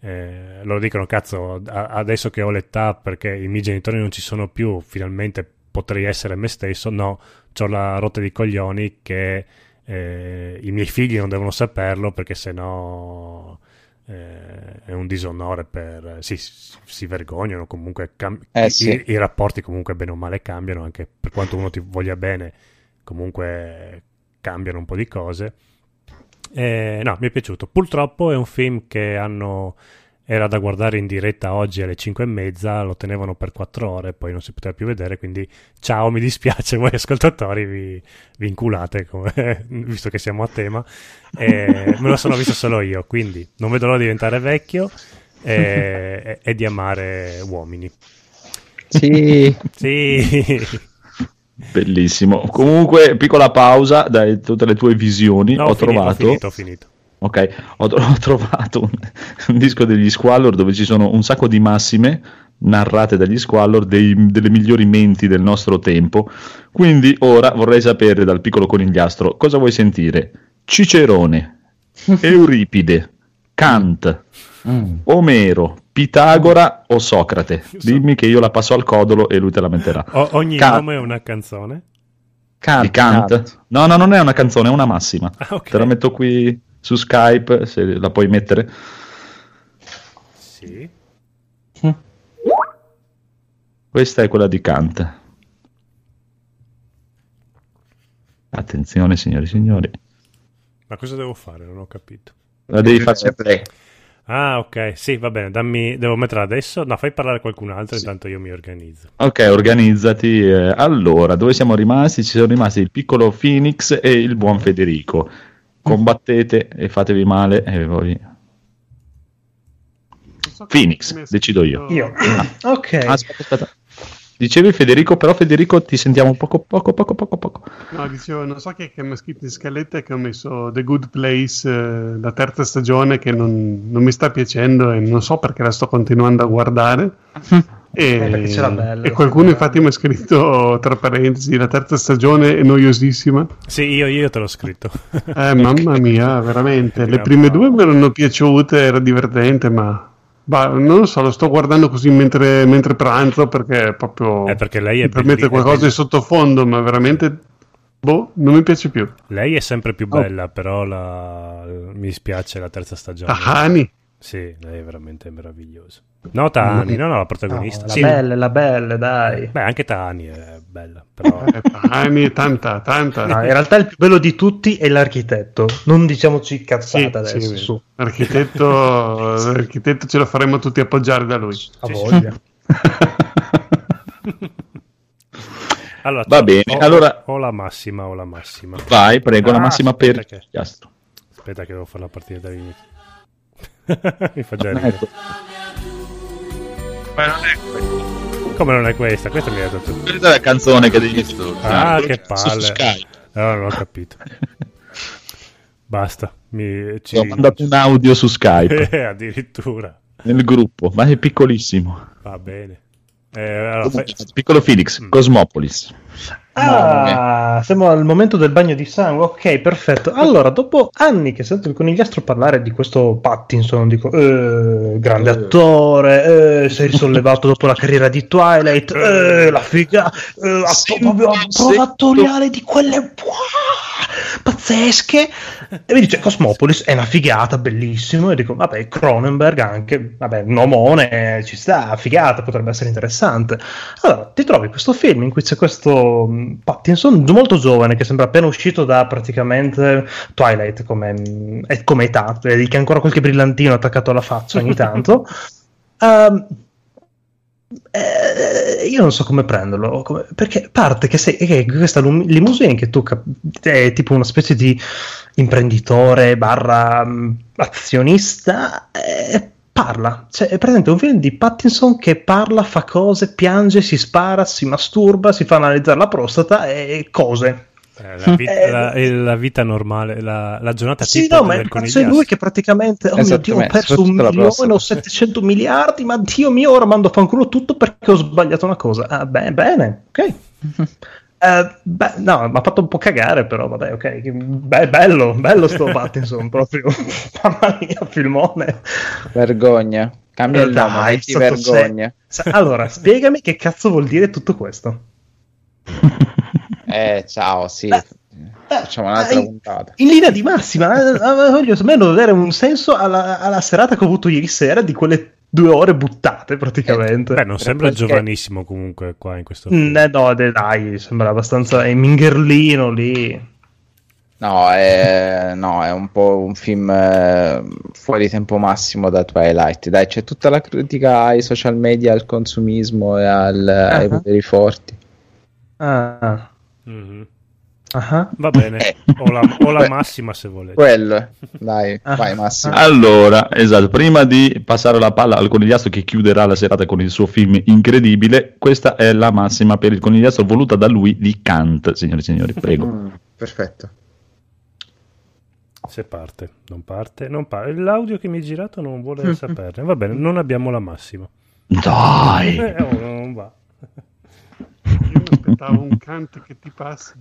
Eh, loro dicono, cazzo, adesso che ho l'età perché i miei genitori non ci sono più, finalmente potrei essere me stesso, no, ho la rotta di coglioni che eh, i miei figli non devono saperlo perché sennò eh, è un disonore per... Sì, si vergognano comunque, cam- eh, sì. i, i, rapporti comunque bene o male cambiano, anche per quanto uno ti voglia bene, comunque cambiano un po' di cose. Eh, no, mi è piaciuto. Purtroppo è un film che hanno era da guardare in diretta oggi alle 5 e mezza, lo tenevano per 4 ore, poi non si poteva più vedere, quindi ciao, mi dispiace, voi ascoltatori vi, vi inculate, come, visto che siamo a tema, e me lo sono visto solo io, quindi non vedo l'ora di diventare vecchio e, e di amare uomini. Sì. sì. Bellissimo. Comunque, piccola pausa da tutte le tue visioni. No, ho, ho finito, trovato. Ho finito, ho finito. Ok, ho, ho trovato un, un, disco degli Squallor dove ci sono un sacco di massime narrate dagli Squallor, dei, delle migliori menti del nostro tempo. Quindi ora vorrei sapere dal piccolo conigliastro cosa vuoi sentire? Cicerone, Euripide, Kant, mm. Omero, Pitagora o Socrate? Dimmi che io la passo al codolo e lui te la metterà. O- ogni Kant. nome è una canzone? Kant, Kant. Kant. No, no, non è una canzone, è una massima. Ah, okay. Te la metto qui su Skype, se la puoi mettere. Sì. Questa è quella di Kant. Attenzione, signori e signori. Ma cosa devo fare? Non ho capito. La devi fare sempre. Ah, ok. Sì, va bene. Dammi... Devo metterla adesso? No, fai parlare qualcun altro, sì. intanto io mi organizzo. Ok, organizzati. Eh, allora, dove siamo rimasti? Ci sono rimasti il piccolo Phoenix e il buon Federico combattete e fatevi male e voi so Phoenix, decido io. Io. Ah. Ok. Aspetta, aspetta. Dicevi Federico, però Federico ti sentiamo poco poco poco poco poco. No, dicevo, non so chi è che mi ha scritto in scaletta che ho messo The Good Place, eh, la terza stagione che non, non, mi sta piacendo e non so perché la sto continuando a guardare. E, eh, e qualcuno infatti mi ha scritto tra parentesi la terza stagione è noiosissima. Sì, io, io te l'ho scritto. eh, mamma mia, veramente. Le prime due mi erano piaciute, era divertente, ma Bah, non lo so, lo sto guardando così mentre, mentre pranzo perché proprio è perché lei è mi permette qualcosa di sottofondo, ma veramente Boh, non mi piace più. Lei è sempre più bella, oh. però la... mi dispiace la terza stagione. Tahani? Sì, lei è veramente meravigliosa. No, Tahani, no, no, la protagonista. No, la sì. bella, la bella, dai. Beh, anche Tahani è bella, però... eh, Tahani è tanta, tanta. No, in realtà il più bello di tutti è l'architetto. Non diciamoci cazzata sì, adesso, sì, su. L'architetto, l'architetto ce lo faremo tutti appoggiare da lui. A voglia. allora, Va bene, ho, allora... Ho la massima, ho la massima. Vai, prego, ah, la massima per... Che... Aspetta che devo fare la partita dall'inizio. Mi fa già ridere. Ecco. Ma non è questa. Come non è questa? Questa mi ha detto tu. Questa è la canzone che devi studiare. Ah, che palle. No, non ho capito. Basta. Mi, ci... Ho mandato un audio su Skype. Eh, addirittura. Nel gruppo, ma è piccolissimo. Va bene. Eh, allora, fai... Piccolo Felix, mm. Cosmopolis. Ah, siamo al momento del bagno di sangue. Ok, perfetto. Allora, dopo anni che sento il conigliastro parlare di questo Pattinson, dico, eh, grande attore, eh, sei risollevato dopo la carriera di Twilight, eh, la figa, eh, prova attoriale di quelle wow, pazzesche. E mi dice, Cosmopolis è una figata, bellissimo. E dico, vabbè, Cronenberg anche, vabbè, un omone, ci sta, figata, potrebbe essere interessante. Allora, ti trovi questo film in cui c'è questo Pattinson molto giovane che sembra appena uscito da praticamente Twilight come, come età, vedi che ha ancora qualche brillantino attaccato alla faccia ogni tanto. um, eh, io non so come prenderlo come, perché parte che, sei, che questa limousine che tu cap- è tipo una specie di imprenditore barra um, azionista eh, parla, cioè è presente un film di Pattinson che parla, fa cose, piange, si spara, si masturba, si fa analizzare la prostata e cose. Eh, la, vita, eh, la, la, vita, normale, la, la giornata sì, no, ma c'è lui che praticamente, oh mio Dio, ho perso un milione o 700 miliardi, ma Dio mio, ora mando a fanculo tutto perché ho sbagliato una cosa. Ah, beh, bene, ok. Uh, beh, no, mi ha fatto un po' cagare, però vabbè, ok. Beh, bello, bello sto Pattinson, proprio. Mamma mia, filmone. Vergogna. Cambia il nome, ti vergogna. Se... Allora, spiegami che cazzo vuol dire tutto questo. eh, ciao, sì. Beh, Facciamo un'altra in, puntata. In linea di massima, eh, eh, voglio almeno dare un senso alla, alla serata che ho avuto ieri sera di quelle due ore buttate praticamente. Beh, non sembra perché... giovanissimo comunque qua in questo film. Eh, no, dai, sembra abbastanza è mingherlino lì. No è, no, è un po' un film eh, fuori tempo massimo da Twilight. Dai, c'è tutta la critica ai social media, al consumismo e al, uh-huh. ai poteri forti. Ah. Mm-hmm. Uh-huh. Va bene, eh. ho la, ho la massima se volete. Quello, dai, vai Massimo. Allora, esatto, prima di passare la palla al conigliastro che chiuderà la serata con il suo film incredibile, questa è la massima per il conigliastro voluta da lui di Kant, signori e signori, prego. Mm, perfetto. Se parte, non parte, non parte. L'audio che mi hai girato non vuole saperne. Va bene, non abbiamo la massima. Dai! Eh, oh, non va. Aspettavo un Kant che ti passi.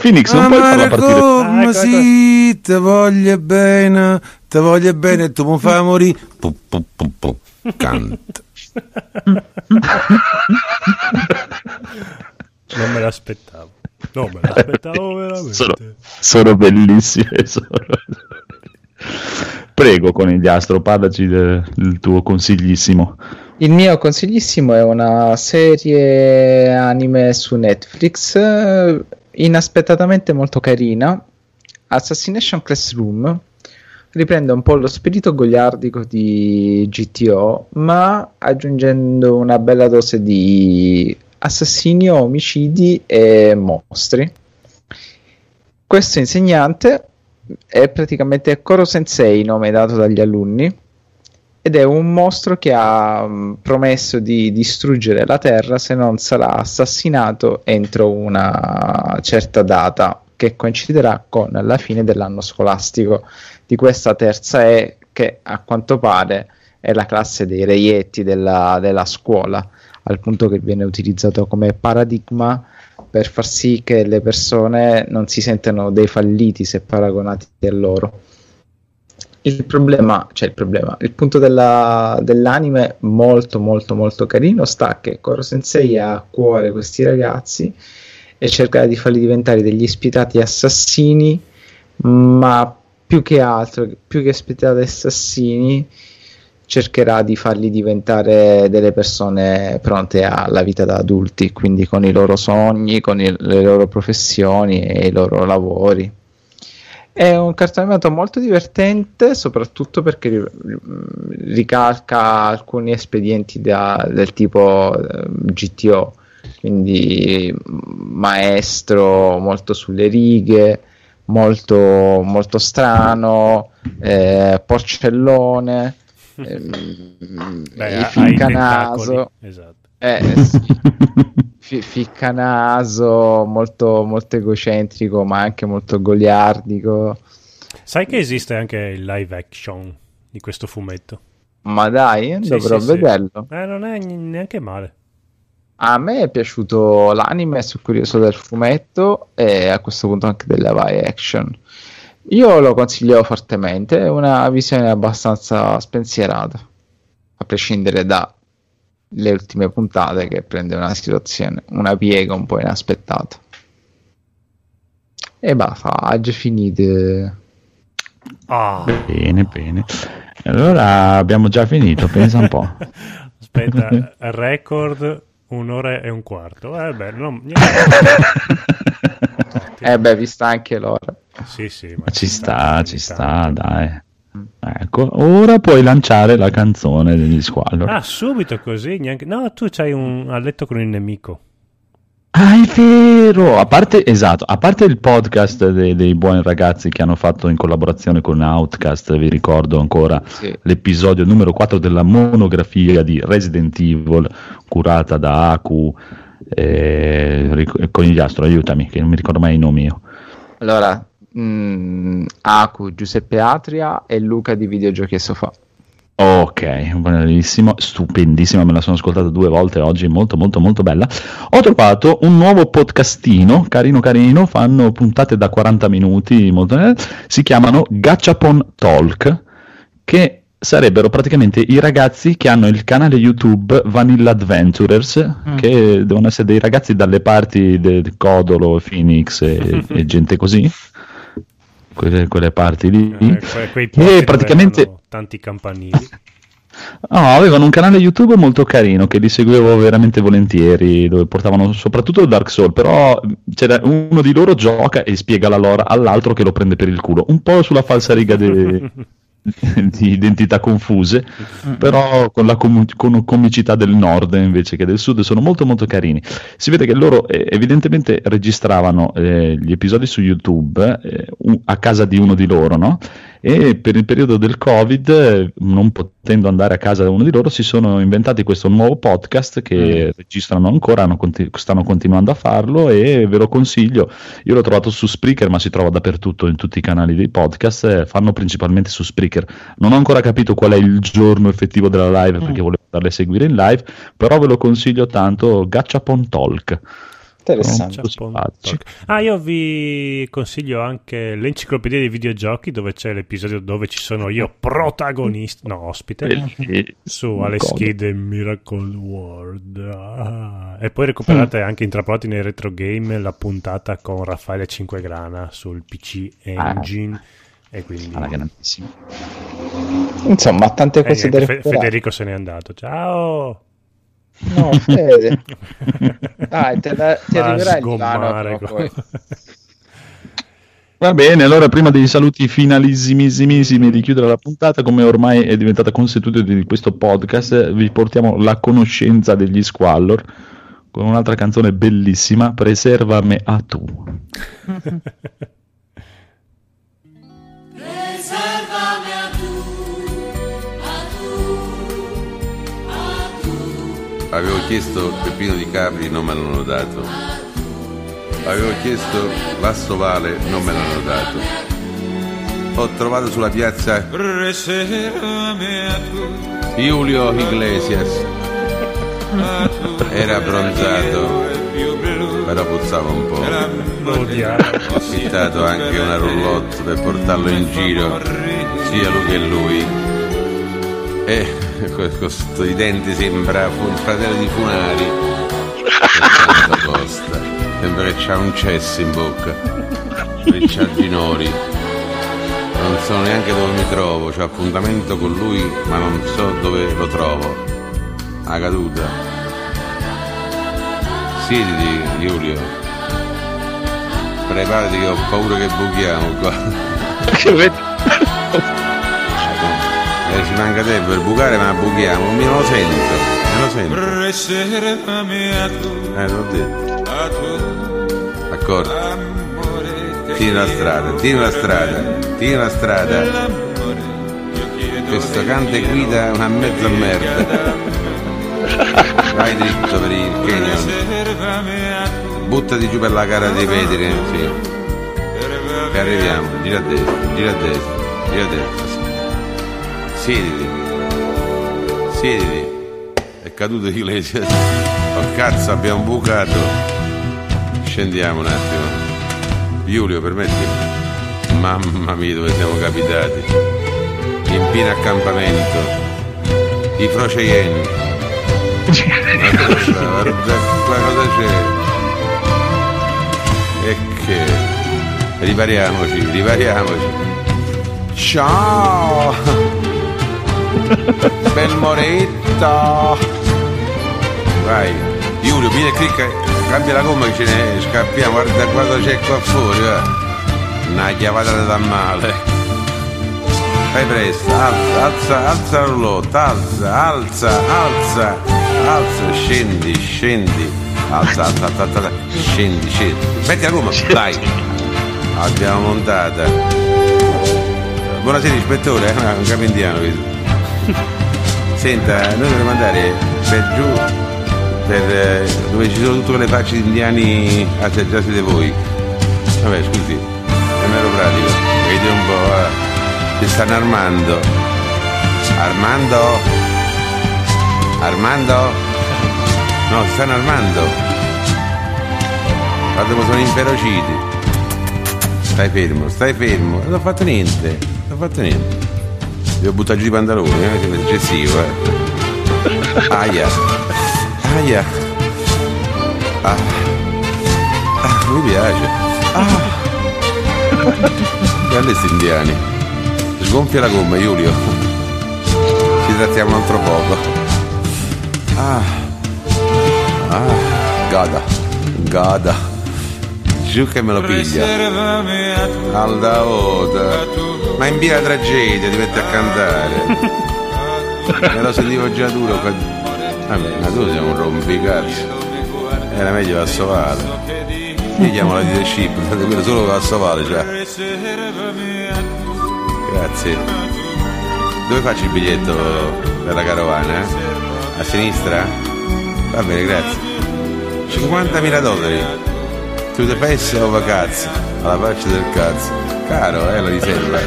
Phoenix non puoi farla partire come ah, sì, te voglio bene te voglio bene e tu mi fai morire. Pu, pu, pu, pu. canta. Non me l'aspettavo. Non me l'aspettavo veramente. sono, sono bellissime sono... prego conigliastro parlaci del tuo consiglissimo il mio consiglissimo è una serie anime su Netflix, eh, inaspettatamente molto carina, Assassination Classroom. Riprende un po' lo spirito goliardico di GTO, ma aggiungendo una bella dose di assassinio, omicidi e mostri. Questo insegnante è praticamente Koro Sensei, nome dato dagli alunni, ed è un mostro che ha um, promesso di distruggere la Terra se non sarà assassinato entro una certa data che coinciderà con la fine dell'anno scolastico. Di questa terza E che a quanto pare è la classe dei reietti della, della scuola al punto che viene utilizzato come paradigma per far sì che le persone non si sentano dei falliti se paragonati a loro il problema, cioè il problema, il punto della, dell'anime molto molto molto carino sta che Koro Sensei ha a cuore questi ragazzi e cerca di farli diventare degli spietati assassini, ma più che altro, più che spietati assassini, cercherà di farli diventare delle persone pronte alla vita da adulti, quindi con i loro sogni, con il, le loro professioni e i loro lavori. È un cartone animato molto divertente, soprattutto perché ricalca alcuni espedienti da, del tipo eh, GTO, quindi maestro molto sulle righe, molto, molto strano, eh, porcellone, eh, Beh, ficcanaso. Esatto. Eh, sì. Fi- ficcanaso, molto, molto egocentrico, ma anche molto goliardico. Sai che esiste anche il live action di questo fumetto? Ma dai, Sì, dovrò sì, sì. vederlo. Eh, non è neanche male. A me è piaciuto l'anime, sono curioso del fumetto e a questo punto anche della live action. Io lo consiglio fortemente, è una visione abbastanza spensierata, a prescindere dalle ultime puntate che prende una situazione, una piega un po' inaspettata. E basta, ha già finito. Ah. Bene, bene. Allora abbiamo già finito, pensa un po'. Aspetta, record un'ora e un quarto. Eh beh, no, Eh beh, vista anche l'ora. Sì, sì, ma Ci sta, ci sta, dai. Ecco, ora puoi lanciare la canzone degli squallor. Ah, subito così? Neanche... No, tu c'hai un a letto con il nemico. Ah, è vero! A parte, esatto, a parte il podcast dei, dei buoni ragazzi che hanno fatto in collaborazione con Outcast, vi ricordo ancora Sì. l'episodio numero 4 della monografia di Resident Evil, curata da Aku, eh, ric- Conigliastro, aiutami, che non mi ricordo mai i nomi io. Allora, mm, Aku, Giuseppe Atria e Luca di Videogiochi e Sofà. Ok, bellissimo, stupendissima, me la sono ascoltata due volte oggi, molto molto molto bella. Ho trovato un nuovo podcastino, carino carino, fanno puntate da 40 minuti, molto, eh, si chiamano Gachapon Talk, che sarebbero praticamente i ragazzi che hanno il canale YouTube Vanilla Adventurers, che devono essere dei ragazzi dalle parti di Codolo, Phoenix e, e gente così, quelle, quelle parti lì. Eh, que- quei E praticamente tanti campanili. No, avevano un canale YouTube molto carino che li seguivo veramente volentieri, dove portavano soprattutto Dark Souls, però c'era uno di loro gioca e spiega la lore all'altro che lo prende per il culo, un po' sulla falsa riga de- di identità confuse, però con la com- con comicità del nord invece che del sud sono molto molto carini. Si vede che loro eh, evidentemente registravano eh, gli episodi su YouTube eh, a casa di uno di loro, no? E per il periodo del Covid, non potendo andare a casa da uno di loro, si sono inventati questo nuovo podcast che registrano ancora, conti- stanno continuando a farlo e ve lo consiglio. Io l'ho trovato su Spreaker, ma si trova dappertutto in tutti i canali dei podcast. eh, fanno principalmente su Spreaker. Non ho ancora capito qual è il giorno effettivo della live perché volevo andarle a seguire in live, però ve lo consiglio tanto. Gachapon Talk. Interessante. Ah, io vi consiglio anche l'enciclopedia dei videogiochi dove c'è l'episodio dove ci sono io protagonista, no, ospite, su Alex Kidd e Miracle World. Ah. E poi recuperate anche intrappolati nei retro game la puntata con Raffaele Cinquegrana sul PC Engine. E quindi Ah, grandissimo. Insomma, tante cose niente, da recuperare. Federico se n'è andato. Ciao. No, Fede. Dai, te, la, ti arriverà il divano poi. Va bene, allora prima dei saluti finalissimissimissimi di chiudere la puntata, come ormai è diventata consuetudine di questo podcast, vi portiamo la conoscenza degli Squallor con un'altra canzone bellissima, Preservame a tu. Avevo chiesto Peppino di Capri, non me l'hanno dato. Avevo chiesto l'Astovale, non me l'hanno dato. Ho trovato sulla piazza Julio Iglesias. Era abbronzato, però puzzava un po'. Ho affittato anche una roulotte per portarlo in giro, sia lui che lui. E con questi denti sembra il fratello di Funari. Costa. Sembra che c'ha un cesso in bocca. Ricciardo Ginori. Non so neanche dove mi trovo, c'ho appuntamento con lui, ma non so dove lo trovo. La caduta. Siediti, Giulio. Preparati che ho paura che buchiamo qua. Eh, ci manca tempo per bucare ma buchiamo, mi lo sento, me lo sento. Eh, l'ho detto. D'accordo. Tieni la strada, tieni la strada, tieni la strada. Questo canta e guida è una mezza merda. Vai dritto per il canyon. Buttati giù per la cara dei pedri, sì. E arriviamo, gira a destra, gira a destra, gira a destra. Siediti. Siediti. È caduto Iglesias. Oh cazzo, abbiamo bucato. Scendiamo un attimo. Giulio, permettimi. Mamma mia, dove siamo capitati. In pieno accampamento. I Froceien. Qua cosa c'è. E che. Ripariamoci, ripariamoci. Ciao! Bel moretto! Vai, Giulio, vieni e clicca, cambia la gomma che ce ne scappiamo, guarda quanto c'è qua fuori, va. Una chiavata da male. Fai presto, alza, alza, alza la roulotte, alza, alza, alza, alza, scendi, scendi, alza, alza, alza, alza, scendi, scendi. Metti la gomma, dai. L'abbiamo montata. Buonasera ispettore, eh, un capo indiano questo. Senta, noi dovremmo andare per giù, per, eh, dove ci sono tutte le facce di indiani assaggiate da voi. Vabbè, scusi, è mero pratico. Vedi un po', eh. Ti stanno armando. Armando? Armando? No, si stanno armando. Guarda come sono inferociti. Stai fermo, stai fermo. Non ho fatto niente, non ho fatto niente. Devo buttare giù i pantaloni, eh? Sembra eccessivo, eh. Aia. Aia. Ah. Ah, mi piace. Ah. Grandi sti indiani. Sgonfia la gomma, Giulio. Ci trattiamo un altro poco. Ah. Ah. Gada. Gada. Giù che me lo piglia. Alda Oda. Ma in via tragedia ti metti a cantare. Me lo sentivo già duro. Vabbè, ma tu sei un rompicazzo. Era meglio Vassovale. Io chiamo la leadership, fate quello solo Vassovale, cioè. Grazie. Dove faccio il biglietto per la carovana? eh? A sinistra? Va bene, grazie. 50.000 dollari. To the face of a cazzo. Alla faccia del cazzo. Caro, eh, la riserva.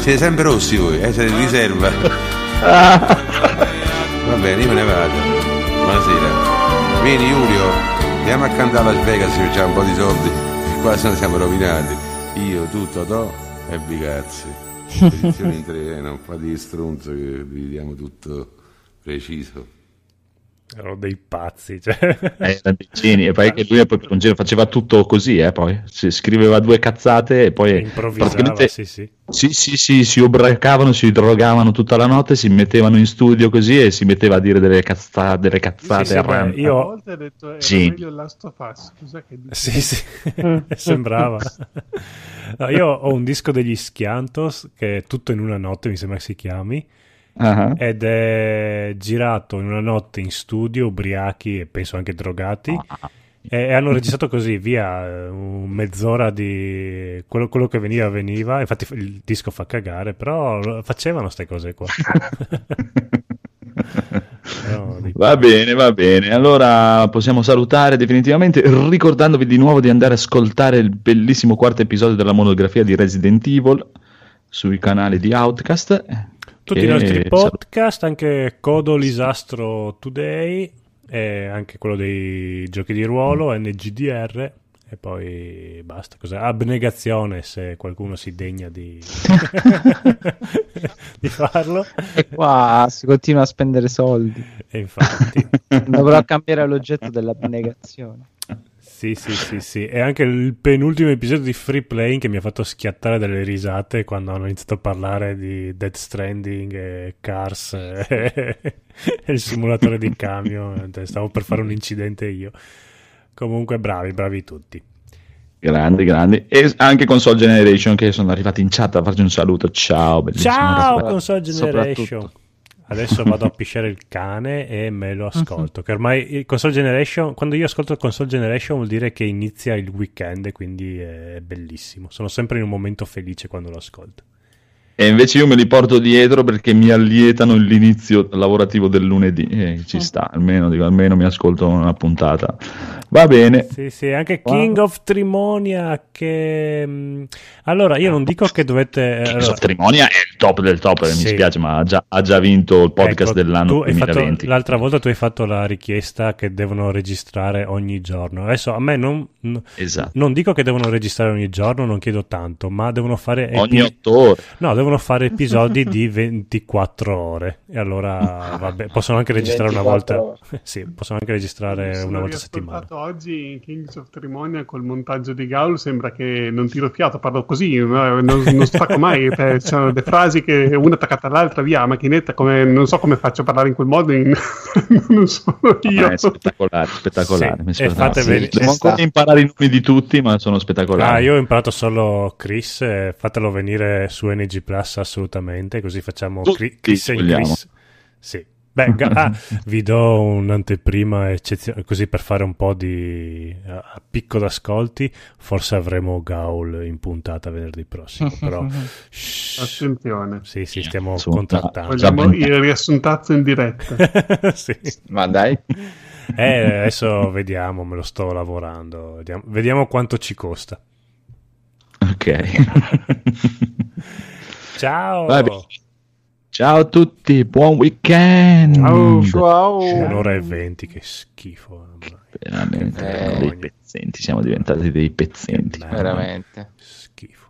Siete sempre rossi voi, eh, siete di riserva. Va bene, io me ne vado. Buonasera. Vieni Giulio, andiamo a cantare a Las Vegas se c'è un po' di soldi. Qua se ne siamo rovinati. Io, tu, Totò e Bigazzi. Edizione in tre, eh, non fate di stronzo che vi diamo tutto preciso. Erano dei pazzi. Cioè. Eh, erano dei geni. E poi che lui un giro faceva tutto così, eh, poi si scriveva due cazzate e poi Improvvisava, sì, sì. Sì, sì, sì, si ubriacavano, si drogavano tutta la notte, si mettevano in studio così e si metteva a dire delle, cazza- delle cazzate Sì, sì, a beh, io- A volte ha detto era Sì. meglio Last of Us. Cos'è che dice? Sì, sì, sembrava. No, io ho un disco degli Schiantos che è tutto in una notte, mi sembra che si chiami, Ah, ed è girato in una notte in studio, ubriachi e penso anche drogati. E e hanno registrato così via un mezz'ora di quello, quello che veniva veniva. Infatti il disco fa cagare, però facevano queste cose qua. Va bene, va bene. Allora possiamo salutare definitivamente, ricordandovi di nuovo di andare a ascoltare il bellissimo quarto episodio della monografia di Resident Evil sui canali di Outcast. Tutti i nostri podcast, anche Codo Lisastro Today e anche quello dei giochi di ruolo, NGDR e poi basta. Cos'è? Abnegazione se qualcuno si degna di, di farlo. E qua si continua a spendere soldi. E infatti. Dovrò cambiare l'oggetto dell'abnegazione. Sì, sì, sì, sì. E anche il penultimo episodio di Free Playing che mi ha fatto schiattare delle risate quando hanno iniziato a parlare di Dead Stranding e Cars e, e il simulatore di camion. Stavo per fare un incidente io. Comunque bravi, bravi tutti. Grandi, grandi. E anche Console Generation che sono arrivati in chat a farci un saluto. Ciao, bellissimo. Ciao, Console Generation. Adesso vado a pisciare il cane e me lo ascolto. Che ormai console generation, quando io ascolto console generation vuol dire che inizia il weekend, quindi è bellissimo. Sono sempre in un momento felice quando lo ascolto. E invece io me li porto dietro perché mi allietano l'inizio lavorativo del lunedì. Eh, ci sta, almeno, dico, almeno mi ascolto una puntata. Va bene. Sì, sì, anche King wow. of Trimonia che... mm, Allora, io non dico che dovete... King allora, of Trimonia è il top del top, mi Sì. spiace, ma ha già, ha già vinto il podcast ecco, dell'anno tu hai fatto- 2020. l'altra volta tu hai fatto la richiesta che devono registrare ogni giorno. Adesso a me non, Esatto. non dico che devono registrare ogni giorno, non chiedo tanto, ma devono fare... Ogni epi- otto ore. No, devono fare episodi di 24 ore. E allora, vabbè, possono anche registrare una 24 volta. sì, possono anche registrare una volta a settimana. Oggi Kings of Trimonia col montaggio di Gaul sembra che non tiro fiato, parlo così, non, non stacco mai, cioè, ci sono delle frasi che una attaccata all'altra, via, a macchinetta, come, non so come faccio a parlare in quel modo, in- non sono Ma io. è spettacolare, spettacolare. Sì, mi fate Sì, Devo sta. ancora imparare i nomi di tutti, ma sono spettacolari. Ah, io ho imparato solo Chris, eh, fatelo venire su NG Plus assolutamente, così facciamo Tutti Chris e vogliamo. Chris. Sì. Beh, ah, vi do un'anteprima eccezionale, così per fare un po' di a a picco d'ascolti, forse avremo Gaul in puntata venerdì prossimo, però shh, Attenzione, sì, sì, stiamo Su- contrattando. vogliamo il riassuntazzo in diretta. Sì. Ma dai. Eh, adesso vediamo, me lo sto lavorando, vediamo, vediamo quanto ci costa. Ok. Ciao! Va bene. Ciao a tutti, buon weekend. Ciao. Ciao. Un'ora e venti, che schifo. Veramente, Che siamo dei pezzenti, siamo diventati dei pezzenti. Che Veramente. Schifo.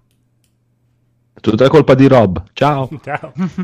Tutta colpa di Rob. Ciao. Ciao.